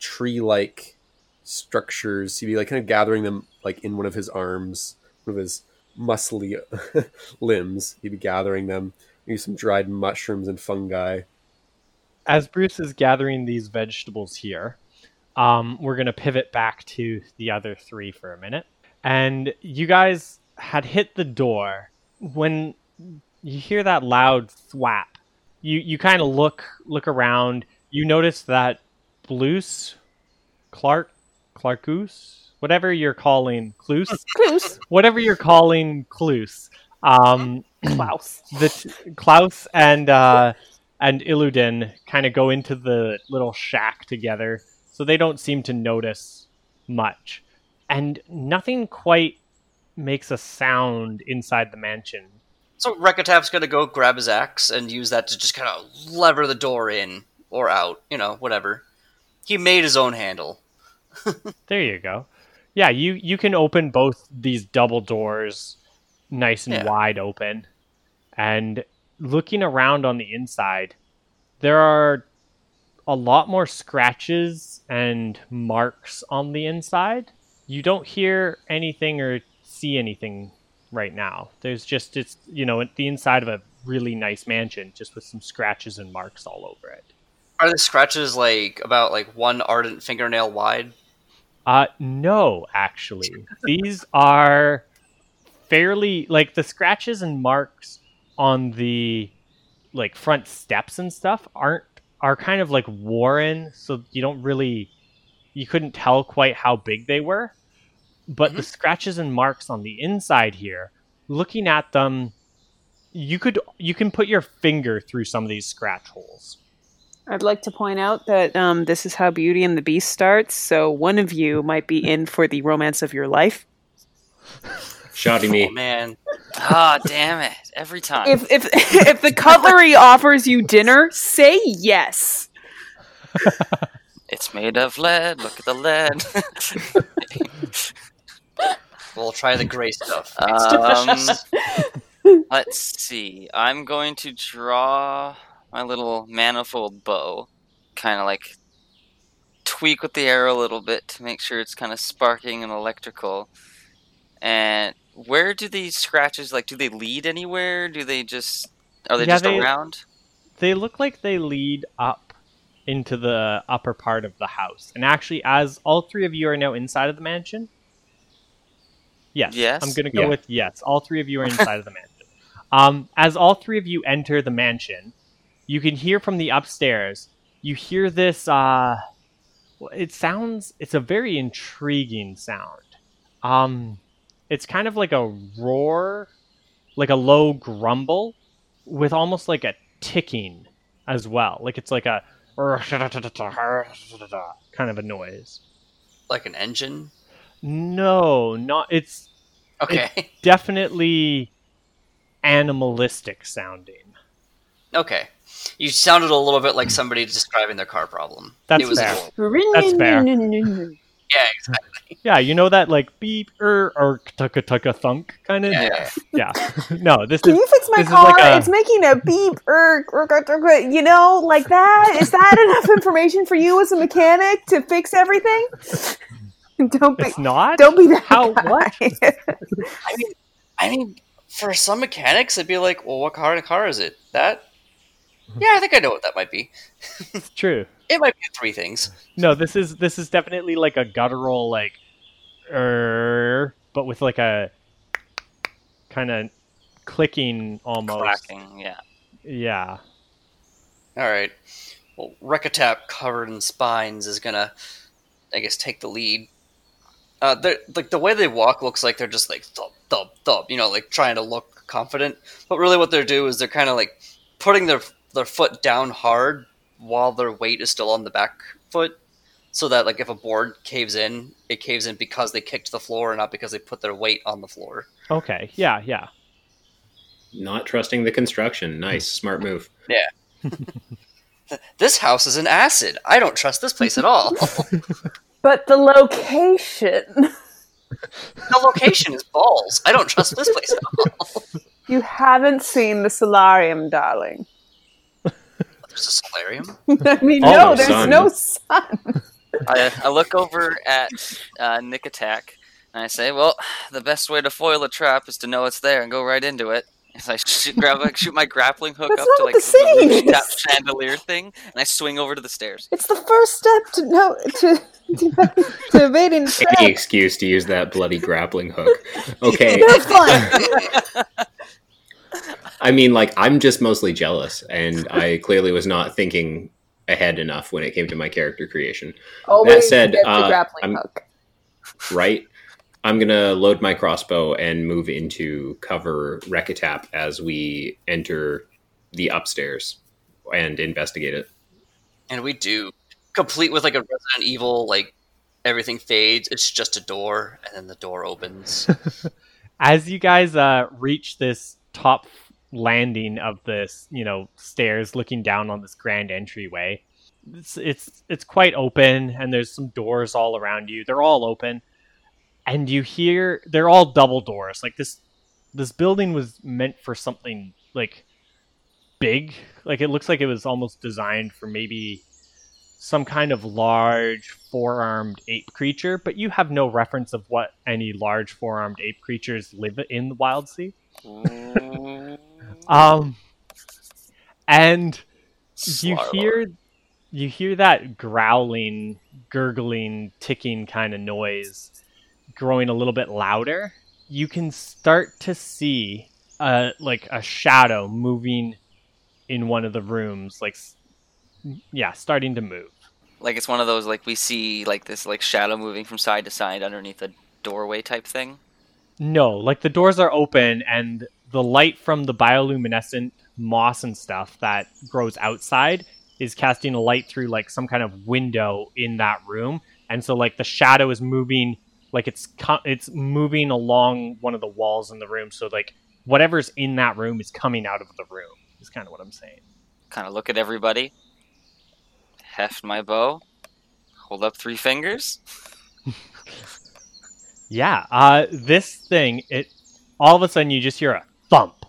tree-like structures. He'd be like kind of gathering them like in one of his arms, one of his muscly limbs. He'd be gathering them. Maybe some dried mushrooms and fungi.
as Bruce is gathering these vegetables here, um, we're going to pivot back to the other three for a minute. And you guys had hit the door when you hear that loud thwap. You you kind of look look around. You notice that Blues, Clark, Clarkus, whatever you're calling Cluse, whatever you're calling Cluse, um,
Klaus.
the t- Klaus and uh, and Illidan kind of go into the little shack together, so they don't seem to notice much, and nothing quite makes a sound inside the mansion.
So Rekatap's gonna go grab his axe and use that to just kind of lever the door in or out, you know, whatever. He made his own handle.
There you go. Yeah, you you can open both these double doors, nice and
Yeah.
wide open, and looking around on the inside, there are a lot more scratches and marks on the inside. You don't hear anything or see anything right now. There's just it's you know the inside of a really nice mansion, just with some scratches and marks all over it.
Are the scratches like about like one ardent fingernail wide?
Uh, no, actually, these are fairly like the scratches and marks on the like front steps and stuff aren't are kind of like worn, so you don't really you couldn't tell quite how big they were. But the scratches and marks on the inside here, looking at them, you could you can put your finger through some of these scratch holes.
I'd like to point out that um, this is how Beauty and the Beast starts. So one of you might be in for the romance of your life.
Shouting
Oh
me.
man,
Ah, damn it! Every time.
If if if the cutlery offers you dinner, say yes.
It's made of lead. Look at the lead.
we'll try the gray stuff.
um, Let's see. I'm going to draw my little manifold bow, kind of like tweak with the arrow a little bit to make sure it's kind of sparking and electrical. And where do these scratches like? Do they lead anywhere? Do they just are they
Yeah,
just
they-
around?
They look like they lead up into the upper part of the house. And actually, as all three of you are now inside of the mansion, yes,
Yes?
I'm going to go
Yeah.
with yes. All three of you are inside of the mansion. Um, as all three of you enter the mansion, you can hear from the upstairs. You hear this. Uh, well, it sounds. It's a very intriguing sound. Um, it's kind of like a roar, like a low grumble, with almost like a ticking as well. Like it's like a kind of a noise.
Like an engine.
No, not. It's
Okay.
definitely animalistic sounding.
okay. You sounded a little bit like somebody describing their car problem.
That's
it was
fair.
cool.
That's fair.
Yeah, exactly.
Yeah, you know that like beep er or tucka tucka thunk kind of.
Yeah.
Yeah. no, this
Can
is
you fix my car?
like a-
It's making a beep, er, you know, like that. Is that enough information for you as a mechanic to fix everything? don't be,
it's not.
don't be that
How-
guy.
what?
I mean, I mean, for some mechanics, it'd be like, well, what kind of car is it? That? Yeah, I think I know what that might be.
It's true.
It might be three things.
No, this is this is definitely like a guttural like er, but with like a kind of clicking almost.
Cracking, yeah.
Yeah.
All right. Well, Rekatap, covered in spines, is gonna, I guess, take the lead. Uh, they're like the way they walk looks like they're just like thump, thump, thump. You know, like trying to look confident. But really, what they're doing is they're kind of like putting their their foot down hard while their weight is still on the back foot, so that like if a board caves in, it caves in because they kicked the floor and not because they put their weight on the floor.
Okay. Yeah. Yeah.
Not trusting the construction. Nice, smart move. Yeah.
this house is an acid. I don't trust this place at all.
but the location.
The location is balls. I don't trust this place at all.
You haven't seen the solarium, darling.
There's a solarium.
I mean,
Oh,
no,
the
there's
sun.
no sun.
I, I look over at uh, Nick Attack and I say, "Well, the best way to foil a trap is to know it's there and go right into it." So I shoot, grab, like, shoot my grappling hook
That's
up to like
the saying
rooftop chandelier thing, and I swing over to the stairs.
It's the first step to no to to, to evading
Any excuse to use that bloody grappling hook. Okay,
They're fun.
I mean, like I'm just mostly jealous, and I clearly was not thinking ahead enough when it came to my character creation.
Always
said,
get the
uh,
grappling
I'm-
hook.
Right? I'm gonna load my crossbow and move into cover Rekatap as we enter the upstairs and investigate it.
And we do. Complete with like a Resident Evil, like everything fades. It's just a door, and then the door opens.
As you guys uh, reach this top landing of this, you know, stairs looking down on this grand entryway, it's it's it's quite open, and there's some doors all around you. They're all open, and you hear they're all double doors. Like this, this building was meant for something like big. Like it looks like it was almost designed for maybe some kind of large four-armed ape creature, but you have no reference of what any large four-armed ape creatures live in the wild sea. Um, and you hear you hear that growling, gurgling, ticking kind of noise growing a little bit louder. You can start to see uh like a shadow moving in one of the rooms, like yeah, starting to move.
like it's one of those like we see like this like shadow moving from side to side underneath a doorway type thing.
No, like the doors are open and the light from the bioluminescent moss and stuff that grows outside is casting a light through like some kind of window in that room. And so like the shadow is moving like it's co- it's moving along one of the walls in the room so like whatever's in that room is coming out of the room. Is kind of what I'm saying.
Kind of look at everybody, heft my bow, hold up three fingers.
Yeah, uh, this thing, it all of a sudden you just hear a thump,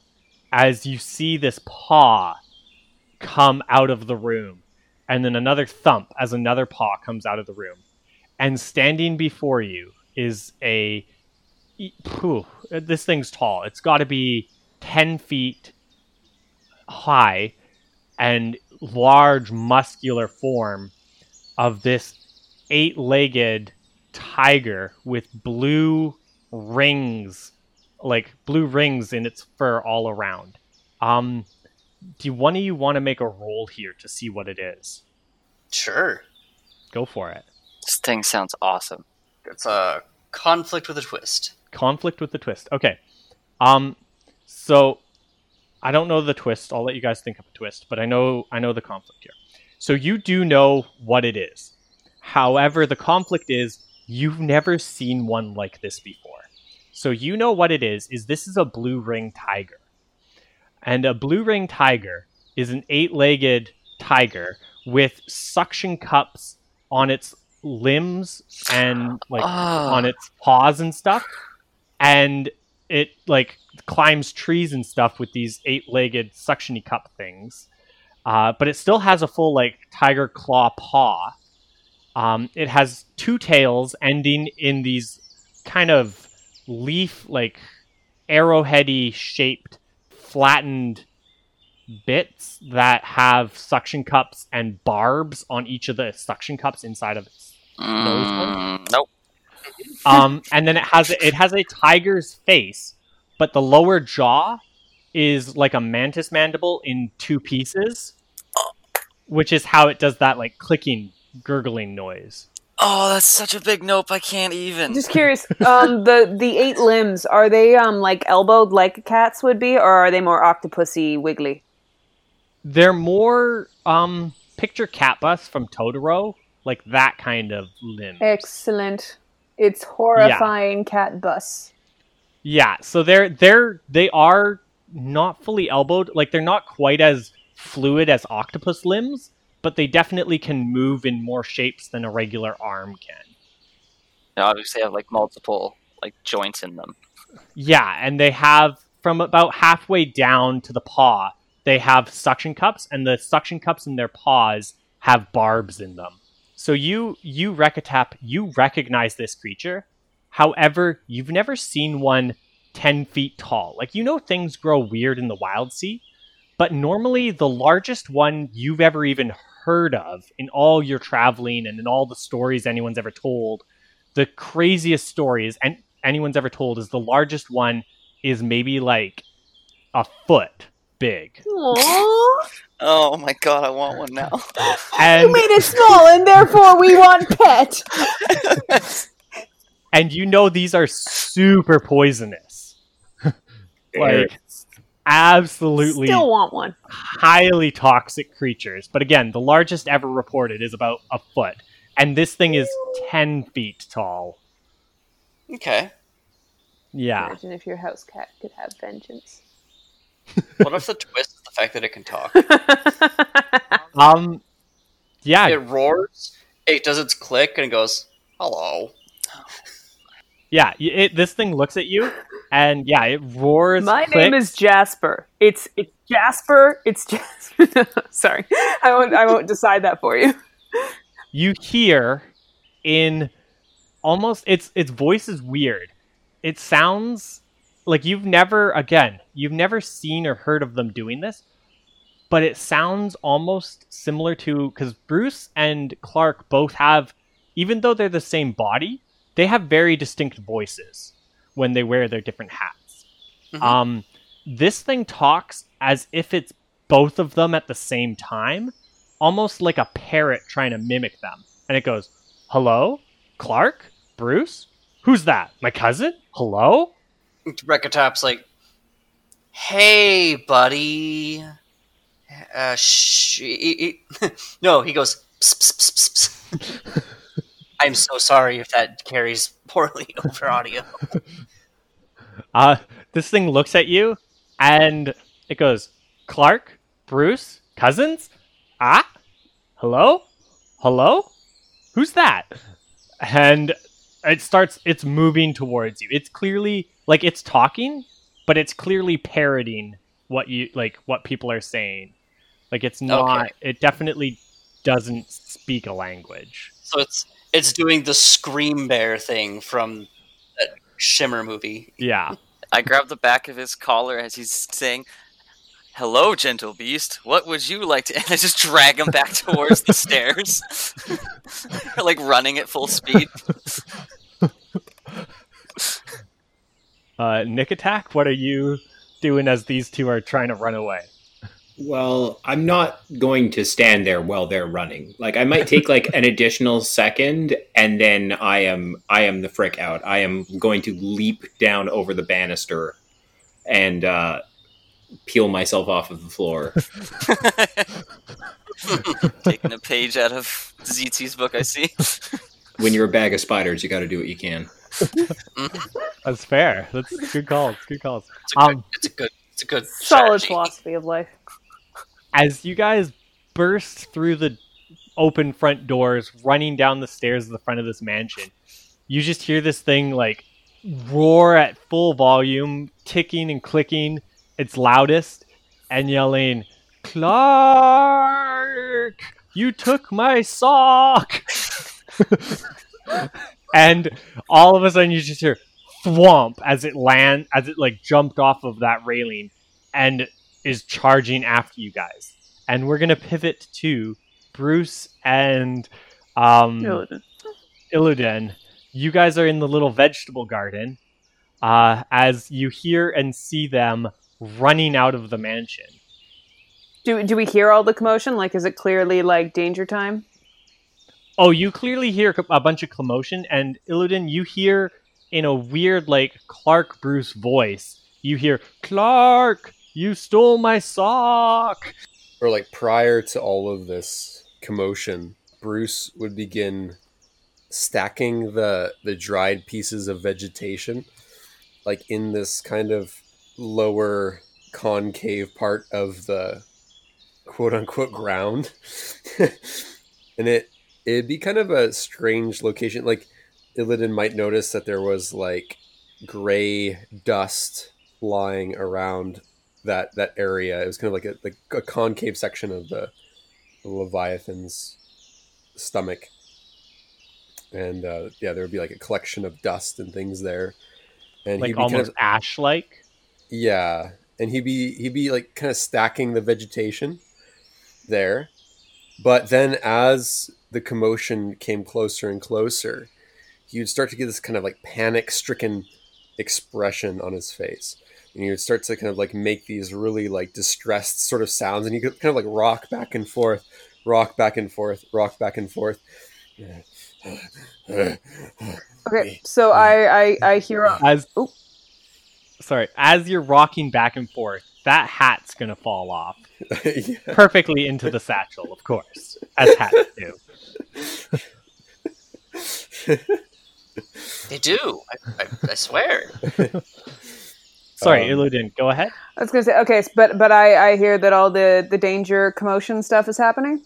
as you see this paw come out of the room, and then another thump as another paw comes out of the room. And standing before you is a Phew, this thing's tall. It's got to be 10 feet high and large, muscular form of this eight legged tiger with blue rings, like blue rings in its fur all around. Um, do one of you want to make a roll here to see what it is?
Sure.
Go for it.
This thing sounds awesome.
It's a conflict with a twist.
Conflict with the twist. Okay. Um, so I don't know the twist. I'll let you guys think of a twist, but I know I know the conflict here. So you do know what it is. However, the conflict is you've never seen one like this before. So you know what it is is this is a blue ring tiger. And a blue ring tiger is an eight-legged tiger with suction cups on its limbs and like
Ah.
on its paws and stuff. And it like climbs trees and stuff with these eight-legged suctiony cup things. Uh, but it still has a full like tiger claw paw. Um, it has two tails ending in these kind of leaf like arrowheady shaped flattened bits that have suction cups and barbs on each of the suction cups inside of its
Mm, nope.
um, and then it has it has a tiger's face, but the lower jaw is like a mantis mandible in two pieces, which is how it does that like clicking, gurgling noise.
Oh, that's such a big nope. I can't even.
Just curious, um, the the eight limbs are they um like elbowed like cats would be, or are they more octopusy wiggly?
They're more um picture cat bus from Totoro, like that kind of limb.
Excellent. It's horrifying cat bus.
Yeah, so they're they're they are not fully elbowed, like they're not quite as fluid as octopus limbs, but they definitely can move in more shapes than a regular arm can.
They obviously have like multiple like joints in them.
Yeah, and they have from about halfway down to the paw, they have suction cups, and the suction cups in their paws have barbs in them. So you you Rekatap, you recognize this creature. However, you've never seen one ten feet tall. Like you know things grow weird in the wild sea, but normally the largest one you've ever even heard of in all your traveling and in all the stories anyone's ever told, the craziest stories and anyone's ever told is the largest one is maybe like a foot big.
Aww.
Oh my god, I want one now.
And you made
it small, and therefore we want pet.
and you know these are super poisonous. like absolutely
Still want one.
highly toxic creatures. But again, the largest ever reported is about a foot. And this thing is 10 feet tall.
Okay.
Yeah.
Imagine if your house cat could have vengeance.
What if the twist is the fact that it can talk?
Um yeah,
It roars, it does its click, and it goes, hello.
yeah, it, this thing looks at you and yeah, it roars
My name is Jasper. It's it's Jasper. It's Jasper. Sorry, I won't. I won't decide that for you.
you hear in almost its its voice is weird. It sounds like you've never again, you've never seen or heard of them doing this, but it sounds almost similar to cuz Bruce and Clark both have even though they're the same body, they have very distinct voices when they wear their different hats.
Mhm.
Um this thing talks as if it's both of them at the same time almost like a parrot trying to mimic them. And it goes, Hello? Clark? Bruce? Who's that? My cousin? Hello?
Rekatap's like, hey, buddy. Uh, sh- he- he- no, he goes, "Psst, psst, psst, psst, psst." I'm so sorry if that carries poorly over audio.
Uh, this thing looks at you and it goes, Clark? Bruce? Cousins? Ah? Hello? Hello? Who's that? And it starts, it's moving towards you. It's clearly, like, it's talking, but it's clearly parroting what you like what people are saying. Like it's not.
Okay.
It definitely doesn't speak a language.
So it's it's doing the scream bear thing from that Shimmer movie.
Yeah.
I grab the back of his collar as he's saying, "Hello, gentle beast. What would you like to?" And I just drag him back towards the stairs, like running at full speed.
Uh, Nick attack. What are you doing as these two are trying to run away?
Well, I'm not going to stand there while they're running. Like I might take like an additional second and then I am I am the frick out. I am going to leap down over the banister and uh peel myself off of the floor.
Taking a page out of ZT's book, I see.
when you're a bag of spiders, you got to do what you can.
That's fair. That's good calls. Good calls.
It's a good.
Um,
it's a good. It's a good
Solid
strategy.
philosophy of life.
as you guys burst through the open front doors, running down the stairs of the front of this mansion, you just hear this thing like roar at full volume, ticking and clicking its loudest, and yelling, Clark, you took my sock. and all of a sudden you just hear thwomp as it land as it like jumped off of that railing and is charging after you guys. And we're gonna pivot to Bruce and um,
Illidan.
Illidan. You guys are in the little vegetable garden uh, as you hear and see them running out of the mansion.
Do do we hear all the commotion? Like, is it clearly like danger time?
Oh, you clearly hear a bunch of commotion, and Illidan, you hear in a weird, like Clark Bruce voice, you hear Clark, you stole my sock.
or like prior to all of this commotion, Bruce would begin stacking the the dried pieces of vegetation like in this kind of lower concave part of the quote unquote ground. and it it'd be kind of a strange location like Illidan might notice that there was like gray dust lying around that that area. It was kind of like a like a concave section of the, the leviathan's stomach, and uh, yeah, there would be like a collection of dust and things there, and
Like almost
kind of
ash like.
yeah, and he'd be he'd be like kind of stacking the vegetation there, but then as the commotion came closer and closer, he would start to get this kind of like panic stricken expression on his face and he would start to kind of like make these really like distressed sort of sounds and he could kind of like rock back and forth rock back and forth rock back and forth
Okay, so I I, I hear.
As
Oop.
sorry, as you're rocking back and forth, that hat's gonna fall off
yeah.
perfectly into the satchel, of course, as hats do.
They do. I, I, I swear.
Sorry,
Um,
Illidan, go ahead.
I was gonna say okay, but but I I hear that all the the danger commotion stuff is happening.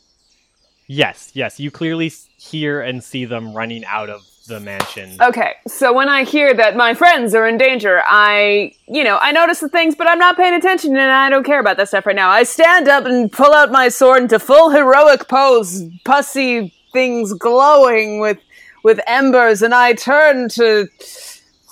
Yes, yes, you clearly hear and see them running out of the mansion.
Okay, so when I hear that my friends are in danger, I, you know, I notice the things, but I'm not paying attention and I don't care about that stuff right now. I stand up and pull out my sword into full heroic pose, pussy things glowing with with embers, and I turn to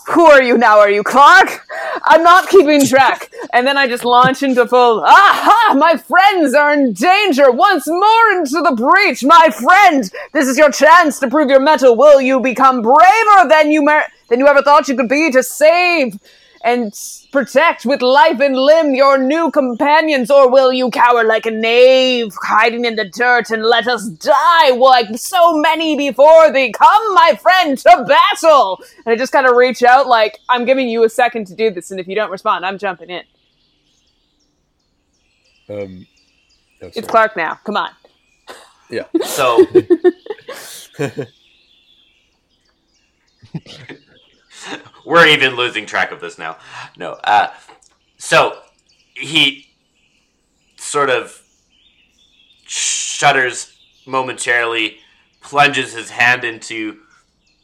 who are you now? Are you Clark? I'm not keeping track. And then I just launch into full, aha! My friends are in danger once more into the breach. My friend, this is your chance to prove your mettle. Will you become braver than you mer- than you ever thought you could be to save and protect with life and limb your new companions, or will you cower like a knave, hiding in the dirt and let us die like so many before thee? Come, my friend, to battle! And I just kind of reach out, like, I'm giving you a second to do this, and if you don't respond, I'm jumping in.
um, oh,
It's. Clark now. Come on.
yeah
So we're even losing track of this now. No. Uh, so he sort of shudders momentarily, plunges his hand into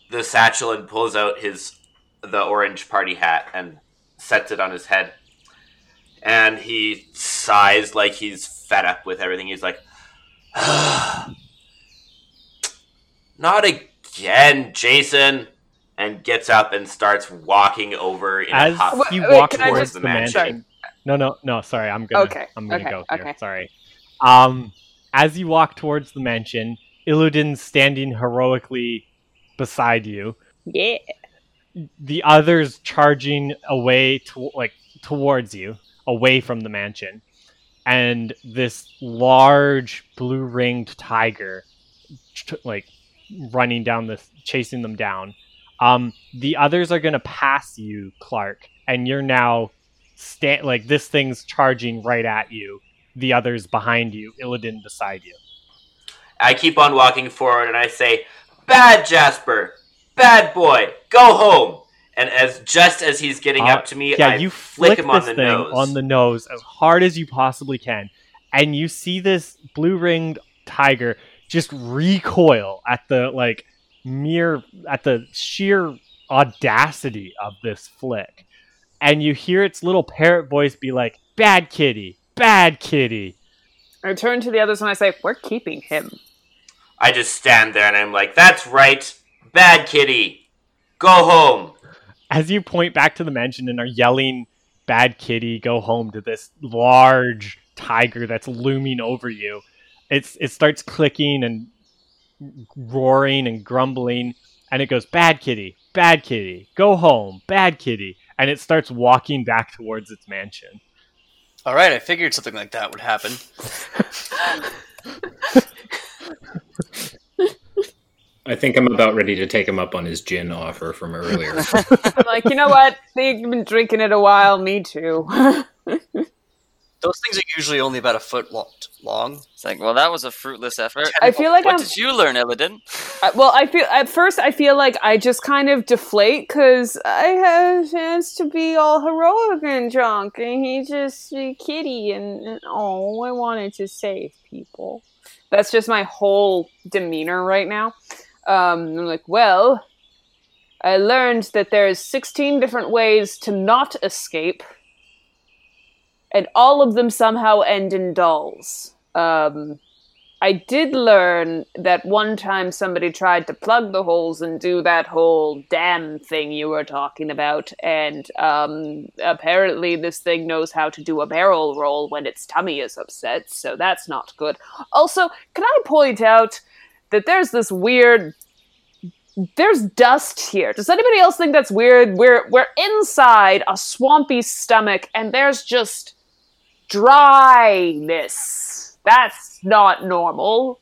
the satchel and pulls out his the orange party hat and sets it on his head. and he sighs like he's fed up with everything. He's like, "Not again, Jason." And gets up and starts walking over in
As
a huff
Wait,
you
wait,
walk towards the
sorry.
mansion. No, no, no. Sorry, I'm gonna.
Okay,
I'm gonna
okay,
go here.
okay.
Sorry. Um, as you walk towards the mansion, Illidan's standing heroically beside you.
Yeah.
The others charging away to like towards you, away from the mansion, and this large blue ringed tiger, like running down this, chasing them down. Um, the others are gonna pass you, Clark, and you're now stand like this thing's charging right at you. The others behind you, Illidan beside you.
I keep on walking forward and I say, "Bad Jasper, bad boy, go home." And as just as he's getting
Uh,
up to me,
Yeah,
I
you
flick
flick
him on the nose.
on the nose as hard as you possibly can, and you see this blue ringed tiger just recoil at the like mere at the sheer audacity of this flick, and you hear its little parrot voice be like, "Bad kitty, bad kitty."
I turn to the others and I say, "We're keeping him."
I just stand there and I'm like, "That's right, bad kitty, go home."
as you point back to the mansion and are yelling bad kitty go home to this large tiger that's looming over you it's it starts clicking and roaring and grumbling and it goes bad kitty bad kitty go home bad kitty and it starts walking back towards its mansion
All right, I figured something like that would happen.
I think I'm about ready to take him up on his gin offer from earlier.
I'm like, you know what? They've been drinking it a while. Me too.
Those things are usually only about a foot long.
It's like, well, that was a fruitless effort.
I feel like
what
I'm.
did you learn, Illidan?
I- well, I feel at first I feel like I just kind of deflate because I had a chance to be all heroic and drunk, and he just a kitty, and, and oh, I wanted to save people. That's just my whole demeanor right now. Um, I'm like, well, I learned that there's 16 different ways to not escape, and all of them somehow end in dolls. Um, I did learn that one time somebody tried to plug the holes and do that whole damn thing you were talking about, and um, apparently this thing knows how to do a barrel roll when its tummy is upset, so that's not good. Also, can I point out that there's this weird. There's dust here. Does anybody else think that's weird? We're we're inside a swampy stomach, and there's just dryness. That's not normal.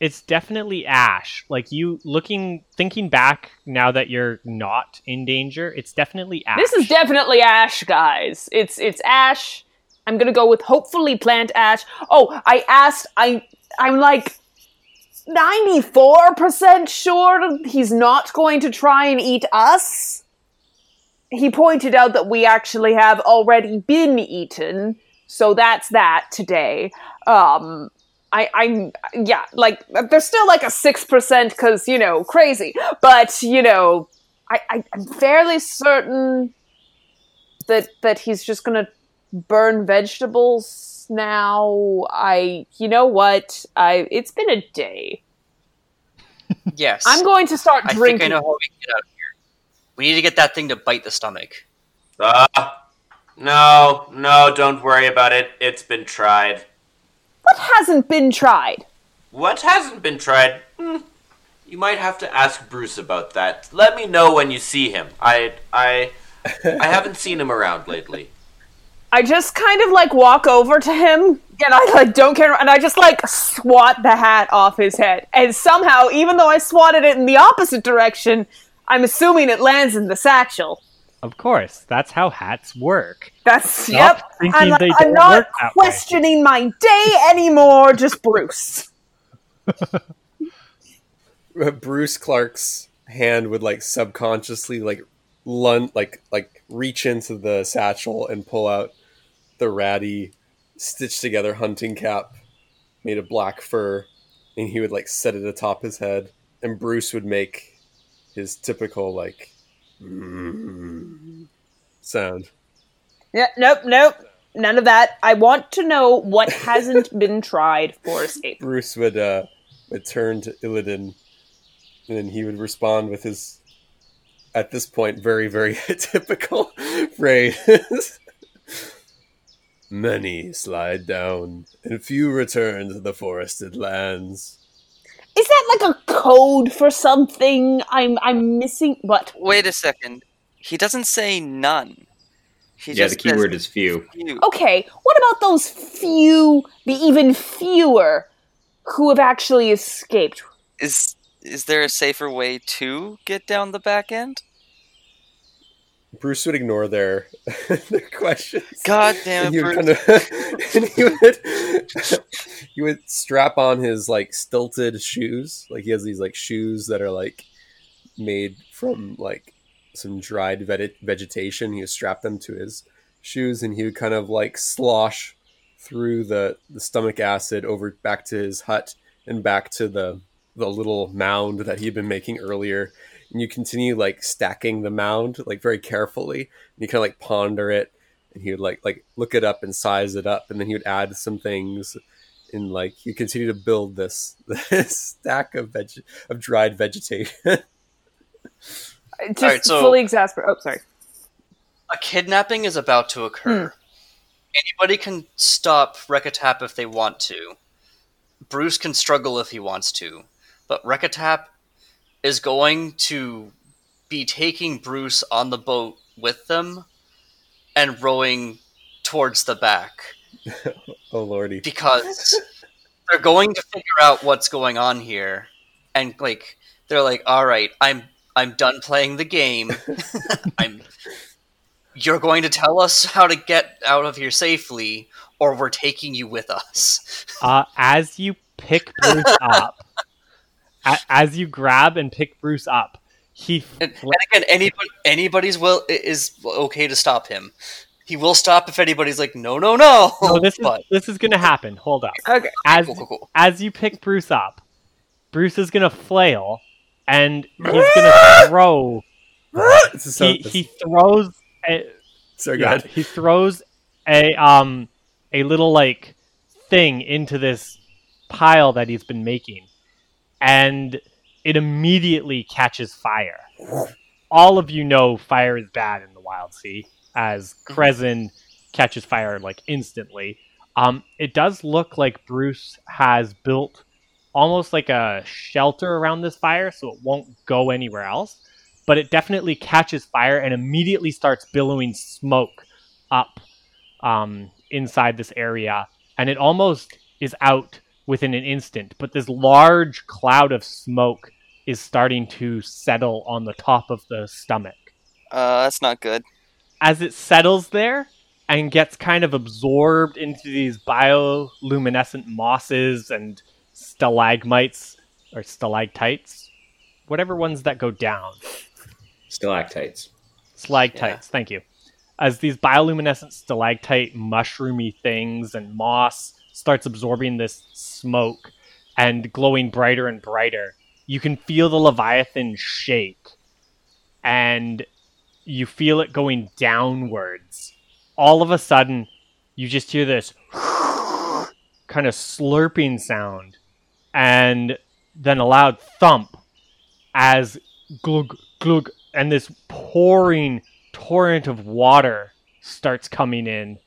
it's definitely ash like you looking thinking back now that you're not in danger it's definitely ash
This is definitely ash, guys. It's it's ash. I'm gonna go with hopefully plant ash. Oh, I asked. I I'm like ninety four percent sure he's not going to try and eat us. He pointed out that we actually have already been eaten, so that's that today. Um, I, I'm yeah, like there's still like a six percent because you know crazy, but you know I, I I'm fairly certain that that he's just gonna burn vegetables now. I you know what I it's been a day.
Yes.
I'm going to start
I
drinking.
think I know how we get out of. We need to get that thing to bite the stomach.
Ah, no, no, don't worry about it. It's been tried.
What hasn't been tried?
What hasn't been tried? Hmm. You might have to ask Bruce about that. Let me know when you see him. I, I, I haven't seen him around lately.
I just kind of like walk over to him and I like don't care and I just like swat the hat off his head. And somehow, even though I swatted it in the opposite direction, I'm assuming it lands in the satchel.
of course that's how hats work
That's
Stop
yep.
thinking
I'm,
they
I'm
don't
not
work that way.
questioning my day anymore, just Bruce.
Bruce Clark's hand would like subconsciously like lun like like reach into the satchel and pull out the ratty stitched together hunting cap made of black fur and he would like set it atop his head and Bruce would make his typical like sound.
Yeah, nope, nope. none of that. I want to know what hasn't been tried for escape.
Bruce would uh, would turn to Illidan, and then he would respond with his, at this point, very very typical phrase. Many slide down, and few return to the forested lands.
Is that like a code for something? I'm I'm missing. What?
Wait a second. He doesn't say none. He
yeah, the
just says
keyword is few.
few.
Okay, what about those few, the even fewer, who have actually escaped?
Is is there a safer way to get down the back end?
Bruce would ignore their their questions.
God damn
and
it,
he would
Bruce.
kind of and he would he would strap on his like stilted shoes like he has these like shoes that are like made from like some dried veg- vegetation he would strap them to his shoes and he would kind of like slosh through the the stomach acid over back to his hut and back to the the little mound that he'd been making earlier and you continue like stacking the mound like very carefully and you kind of like ponder it and he would like like look it up and size it up and then he would add some things and like you continue to build this this stack of veg of dried vegetation
Just
Alright, so-
fully exasperate. Oh, sorry.
A kidnapping is about to occur. Hmm. Anybody can stop Rekatap if they want to. Bruce can struggle if he wants to. But Rekatap is going to be taking Bruce on the boat with them and rowing towards the back.
Oh lordy.
Because they're going to figure out what's going on here. And like they're like all right i'm i'm done playing the game. I'm you're going to tell us how to get out of here safely or we're taking you with us.
Uh, as you pick Bruce up, a- as you grab and pick Bruce up, he
and, and again anybody anybody's will is okay to stop him he will stop if anybody's like no no no,
no, this is this is gonna happen. Hold up.
Okay.
As
cool, cool, cool.
as you pick Bruce up, Bruce is gonna flail, and he's gonna throw.
So-
He he throws. A,
so
yeah, he throws a um a little like thing into this pile that he's been making, and it immediately catches fire. All of you know fire is bad in the wild sea, as Krezen catches fire like instantly. Um, it does look like Bruce has built almost like a shelter around this fire, so it won't go anywhere else. But it definitely catches fire and immediately starts billowing smoke up um, inside this area, and it almost is out within an instant. But this large cloud of smoke is starting to settle on the top of the stomach.
Uh, that's not good.
As it settles there and gets kind of absorbed into these bioluminescent mosses and stalagmites or stalactites, whatever ones that go down.
Stalactites.
Stalactites, thank you. As these bioluminescent stalactite mushroomy things and moss starts absorbing this smoke and glowing brighter and brighter, you can feel the Leviathan shake. And you feel it going downwards. All of a sudden, you just hear this kind of slurping sound and then a loud thump as glug glug and this pouring torrent of water starts coming in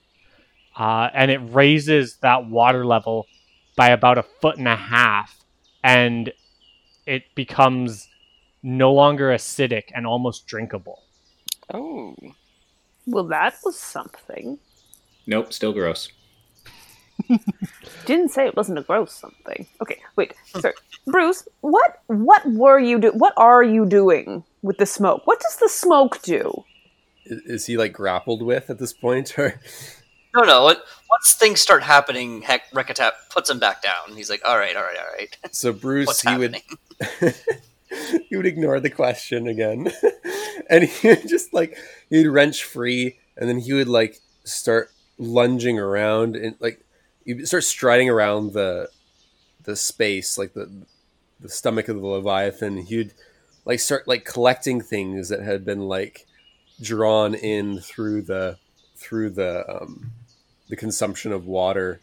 uh, and it raises that water level by about a foot and a half and it becomes no longer acidic and almost drinkable
Oh,
Well, that was something.
Nope, still gross.
Didn't say it wasn't a gross something. Okay, wait. Sorry, Bruce. What what were you do? What are you doing with the smoke? What does the smoke do?
is, is he like grappled with at this point or
no no it, once things start happening heck Rekatap puts him back down. He's like all right all right all right.
So bruce
what's
he would he would ignore the question again. And he would just like he'd wrench free and then he would like start lunging around and like he'd start striding around the the space like the the stomach of the leviathan. He'd like start like collecting things that had been like drawn in through the through the um the consumption of water,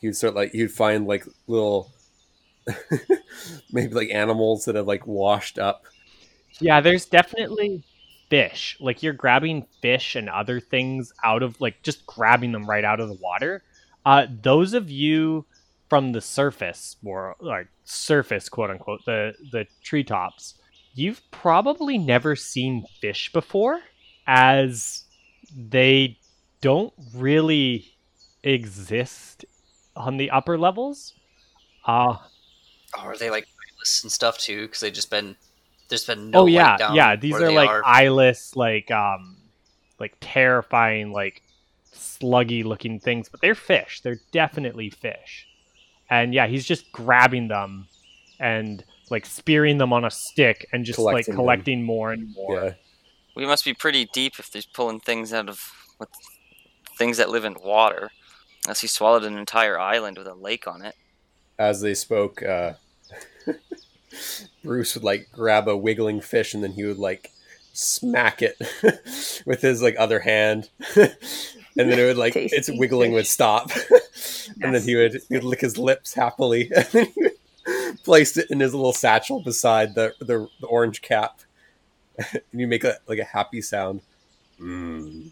he would start like he'd find like little maybe like animals that have like washed up.
Yeah, there's definitely fish. Like you're grabbing fish and other things out of like just grabbing them right out of the water. Uh, those of you from the surface, or like surface, quote unquote, the the treetops, you've probably never seen fish before, as they don't really exist on the upper levels. Uh
Or are they like eyeless and stuff too? Because they've just been there's been no
oh yeah,
down
yeah. These are like
are.
eyeless, like um, like terrifying, like sluggy looking things, but they're fish. They're definitely fish. And yeah, he's just grabbing them and like spearing them on a stick and just
Collecting
like
them.
collecting more and more.
Yeah.
We must be pretty deep if he's pulling things out of what, things that live in water. Unless he swallowed an entire island with a lake on it.
As they spoke, uh, Bruce would like grab a wiggling fish and then he would like smack it with his like other hand, and then it would like its
Tasty
wiggling would stop, and then he would he would lick his lips happily, and then he would place it in his little satchel beside the the, the orange cap, and you make a like a happy sound. Mm.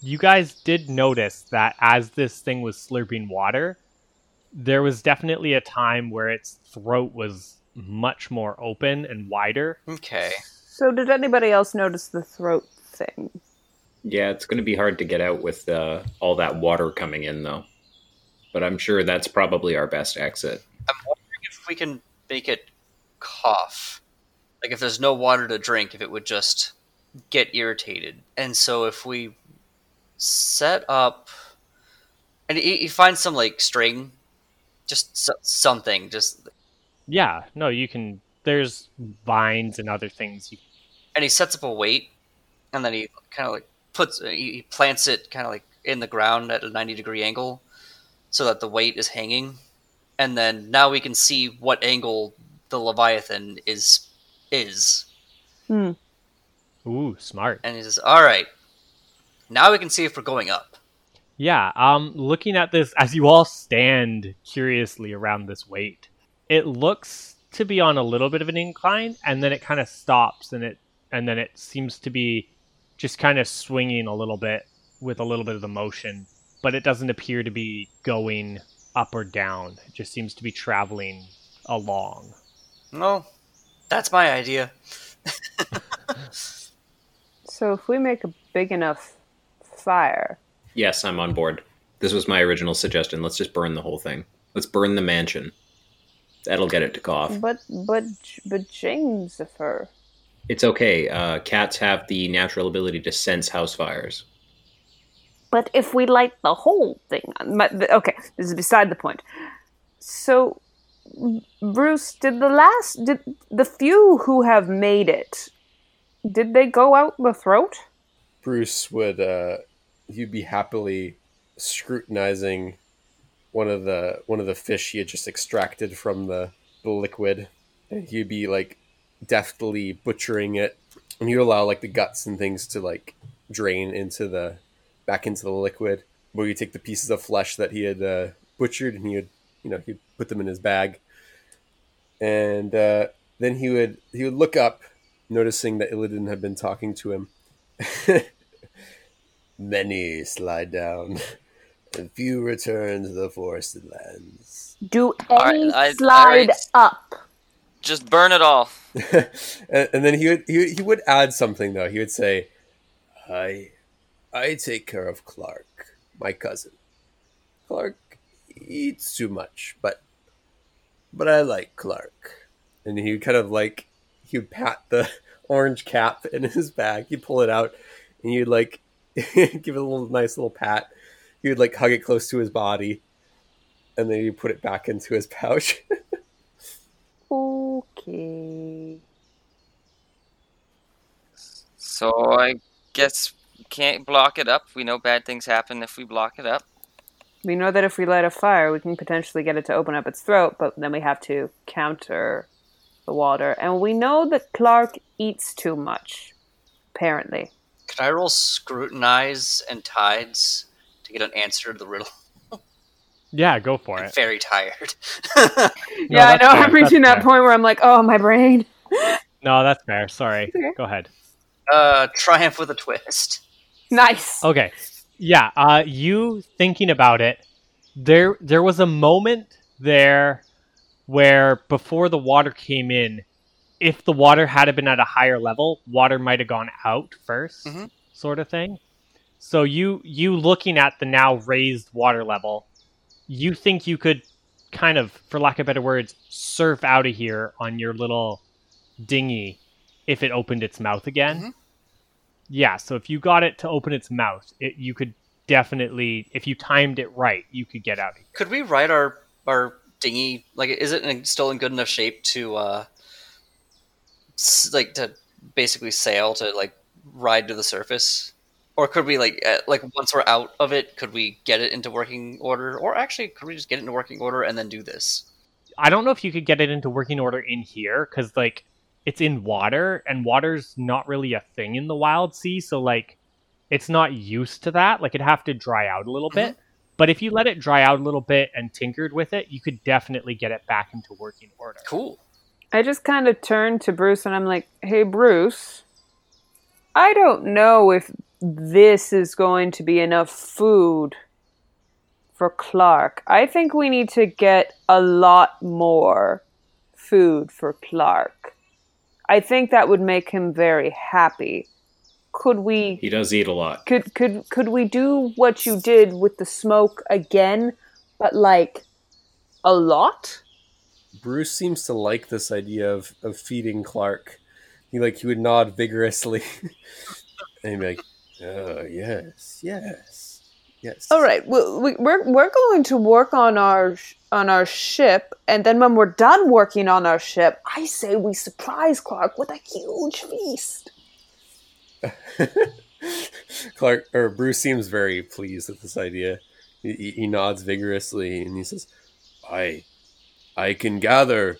You guys did notice that as this thing was slurping water, there was definitely a time where its throat was much more open and wider.
Okay.
So, did anybody else notice the throat thing?
Yeah, it's going to be hard to get out with uh, all that water coming in, though. But I'm sure that's probably our best exit.
I'm wondering if we can make it cough. Like if there's no water to drink, if it would just get irritated. And so if we set up, and you, you find some like string, just so, something, just
Yeah, no, you can. There's vines and other things. You,
and he sets up a weight, and then he kind of like puts he he plants it kind of like in the ground at a ninety degree angle, so that the weight is hanging, and then now we can see what angle the leviathan is is,
Hmm.
Ooh, smart.
and he says, "All right, now we can see if we're going up."
Yeah, um, looking at this as you all stand curiously around this weight, it looks to be on a little bit of an incline, and then it kind of stops, and it and then it seems to be just kind of swinging a little bit with a little bit of the motion, but it doesn't appear to be going up or down. It just seems to be traveling along.
Well, that's my idea.
So, if we make a big enough fire,
Yes, I'm on board. This was my original suggestion. Let's just burn the whole thing. Let's burn the mansion. That'll get it to cough.
but but but Jamesifer,
It's okay. Uh, cats have the natural ability to sense house fires.
But if we light the whole thing, my- okay, this is beside the point. So, Bruce, did the last, did the few who have made it, did they go out the throat?
Bruce would uh, he'd be happily scrutinizing one of the one of the fish he had just extracted from the, the liquid, and he'd be like deftly butchering it, and you'd allow like the guts and things to like drain into the back into the liquid. Where you take the pieces of flesh that he had uh, butchered, and he would you know he'd put them in his bag, and uh, then he would he would look up, noticing that Illidan had been talking to him. Many slide down, and few return to the forested lands.
Do
right,
any
I- I
slide
already-
up?
Just burn it all.
and, and then he would, he would he would add something though. He would say, "I I take care of Clark, my cousin. Clark eats too much, but but I like Clark." And he would kind of like he would pat the orange cap in his bag. He'd pull it out, and you'd like give it a little nice little pat. He would like hug it close to his body, and then he'd put it back into his pouch.
Okay.
So I guess we can't block it up. We know bad things happen if we block it up.
We know that if we light a fire, we can potentially get it to open up its throat, but then we have to counter the water. And we know that Clark eats too much, apparently.
Could I roll scrutinize and tides to get an answer to the riddle?
Yeah, go for
I'm
it.
very tired.
yeah, I
that's
know. I'm reaching
that's
that
fair.
point where I'm like, oh, my brain.
No, that's fair. Sorry.
okay.
Go ahead.
uh, triumph with a twist.
Nice.
Okay. Yeah, uh you thinking about it, there there was a moment there where before the water came in, if the water had been at a higher level, water might have gone out 1st
Mhm.
sort of thing. So you you looking at the now raised water level, you think you could kind of, for lack of better words, surf out of here on your little dinghy if it opened its mouth again.
Mhm.
Yeah, so if you got it to open its mouth, it, you could definitely, if you timed it right, you could get out of here.
Could we ride our our dinghy? Like, is it in, still in good enough shape to, uh, s- like, to basically sail to like ride to the surface? Or could we like uh, like once we're out of it, could we get it into working order? Or actually, could we just get it into working order and then do this?
I don't know if you could get it into working order in here because like it's in water and water's not really a thing in the wild sea, so like it's not used to that. Like it'd have to dry out a little bit. But if you let it dry out a little bit and tinkered with it, you could definitely get it back into working order.
Cool.
I just kind of turned to Bruce and I'm like, hey, Bruce, I don't know if this is going to be enough food for Clark. I think we need to get a lot more food for Clark. I think that would make him very happy. Could we
He does eat a lot.
could could could we do what you did with the smoke again, but like a lot?
Bruce seems to like this idea of, of feeding Clark. He like he would nod vigorously and he'd be like, "Oh yes, yes, yes."
All right, well, we, we're we're going to work on our on our ship, and then when we're done working on our ship, I say we surprise Clark with a huge feast.
Clark or Bruce seems very pleased with this idea. He, he- he nods vigorously and he says, "I, I can gather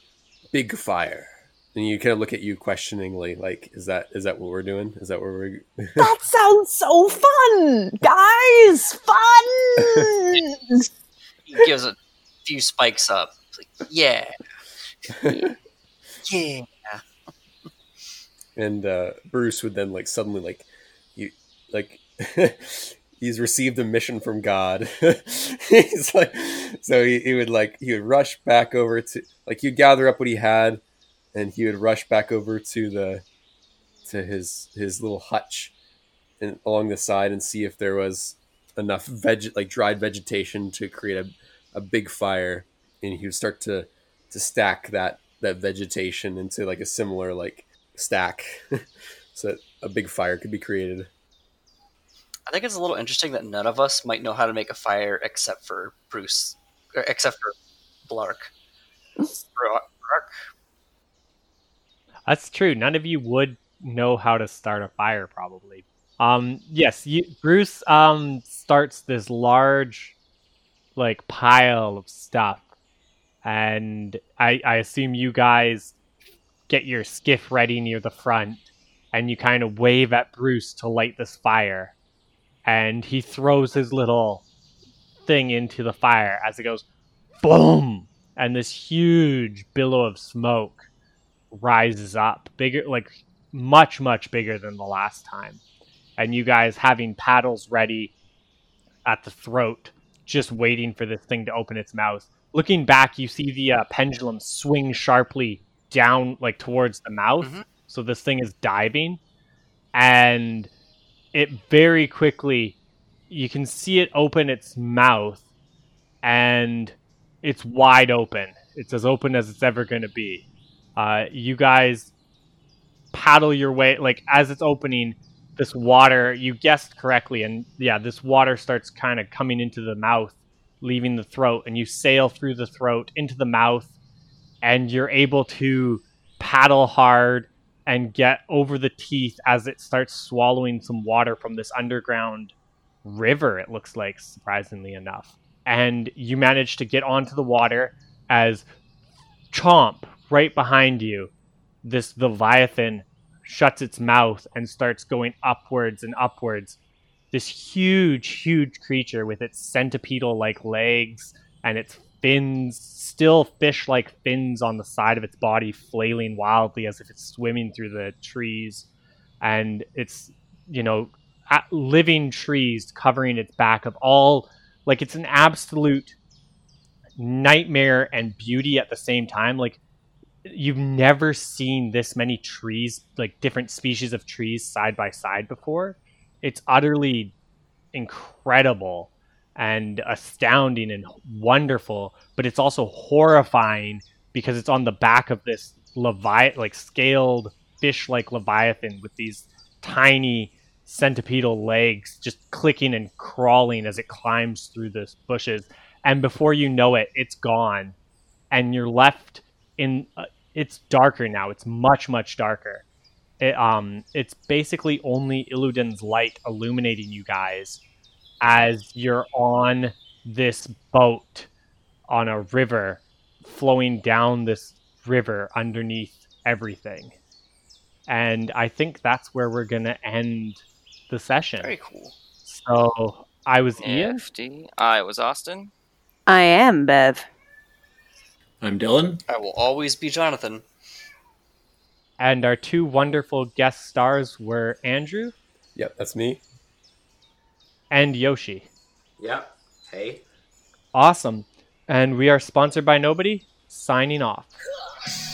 big fire." And you kind of look at you questioningly, like, "Is that is that what we're doing? Is that what we're?"
That sounds so fun, guys! Fun.
He gives a few spikes up. Like, yeah, yeah.
And uh, Bruce would then like suddenly like you like he's received a mission from God. he's like so he, he would like he would rush back over to like he'd gather up what he had and he would rush back over to the to his his little hutch and along the side and see if there was enough veg like dried vegetation to create a, a big fire and he would start to to stack that that vegetation into like a similar like stack so that a big fire could be created
I think it's a little interesting that none of us might know how to make a fire except for Bruce, or except for Blark. Blark.
That's true. None of you would know how to start a fire, probably. Um, yes, you, Bruce um starts this large, like pile of stuff, and I I assume you guys get your skiff ready near the front, and you kind of wave at Bruce to light this fire, and he throws his little thing into the fire as it goes, boom, and this huge billow of smoke rises up bigger like much much bigger than the last time. And you guys having paddles ready at the throat just waiting for this thing to open its mouth looking back you see the uh, pendulum swing sharply down like towards the mouth.
Mhm.
so this thing is diving and it very quickly you can see it open its mouth and it's wide open. It's as open as it's ever going to be. Uh, you guys paddle your way like as it's opening this water you guessed correctly and yeah this water starts kind of coming into the mouth leaving the throat and you sail through the throat into the mouth and you're able to paddle hard and get over the teeth as it starts swallowing some water from this underground river it looks like surprisingly enough and you manage to get onto the water as chomp right behind you this leviathan shuts its mouth and starts going upwards and upwards. This huge, huge creature with its centipedal like legs and its fins, still fish like fins on the side of its body, flailing wildly as if it's swimming through the trees. And it's, you know, living trees covering its back of all, like it's an absolute nightmare and beauty at the same time. Like, you've never seen this many trees, like different species of trees side by side before. It's utterly incredible and astounding and wonderful, but it's also horrifying because it's on the back of this levi like scaled fish like leviathan with these tiny centipedal legs just clicking and crawling as it climbs through the bushes. And before you know it it's gone. And you're left in uh, it's darker now. It's much much darker. It, um it's basically only Illidan's light illuminating you guys as you're on this boat on a river flowing down this river underneath everything. And I think that's where we're going to end the session.
Very cool.
So I was Ian.
I was Austin.
I am Bev.
I'm Dylan.
I will always be Jonathan.
And our two wonderful guest stars were Andrew
Yep, that's me.
And Yoshi.
Yep. Hey.
Awesome. And we are sponsored by nobody. Signing off.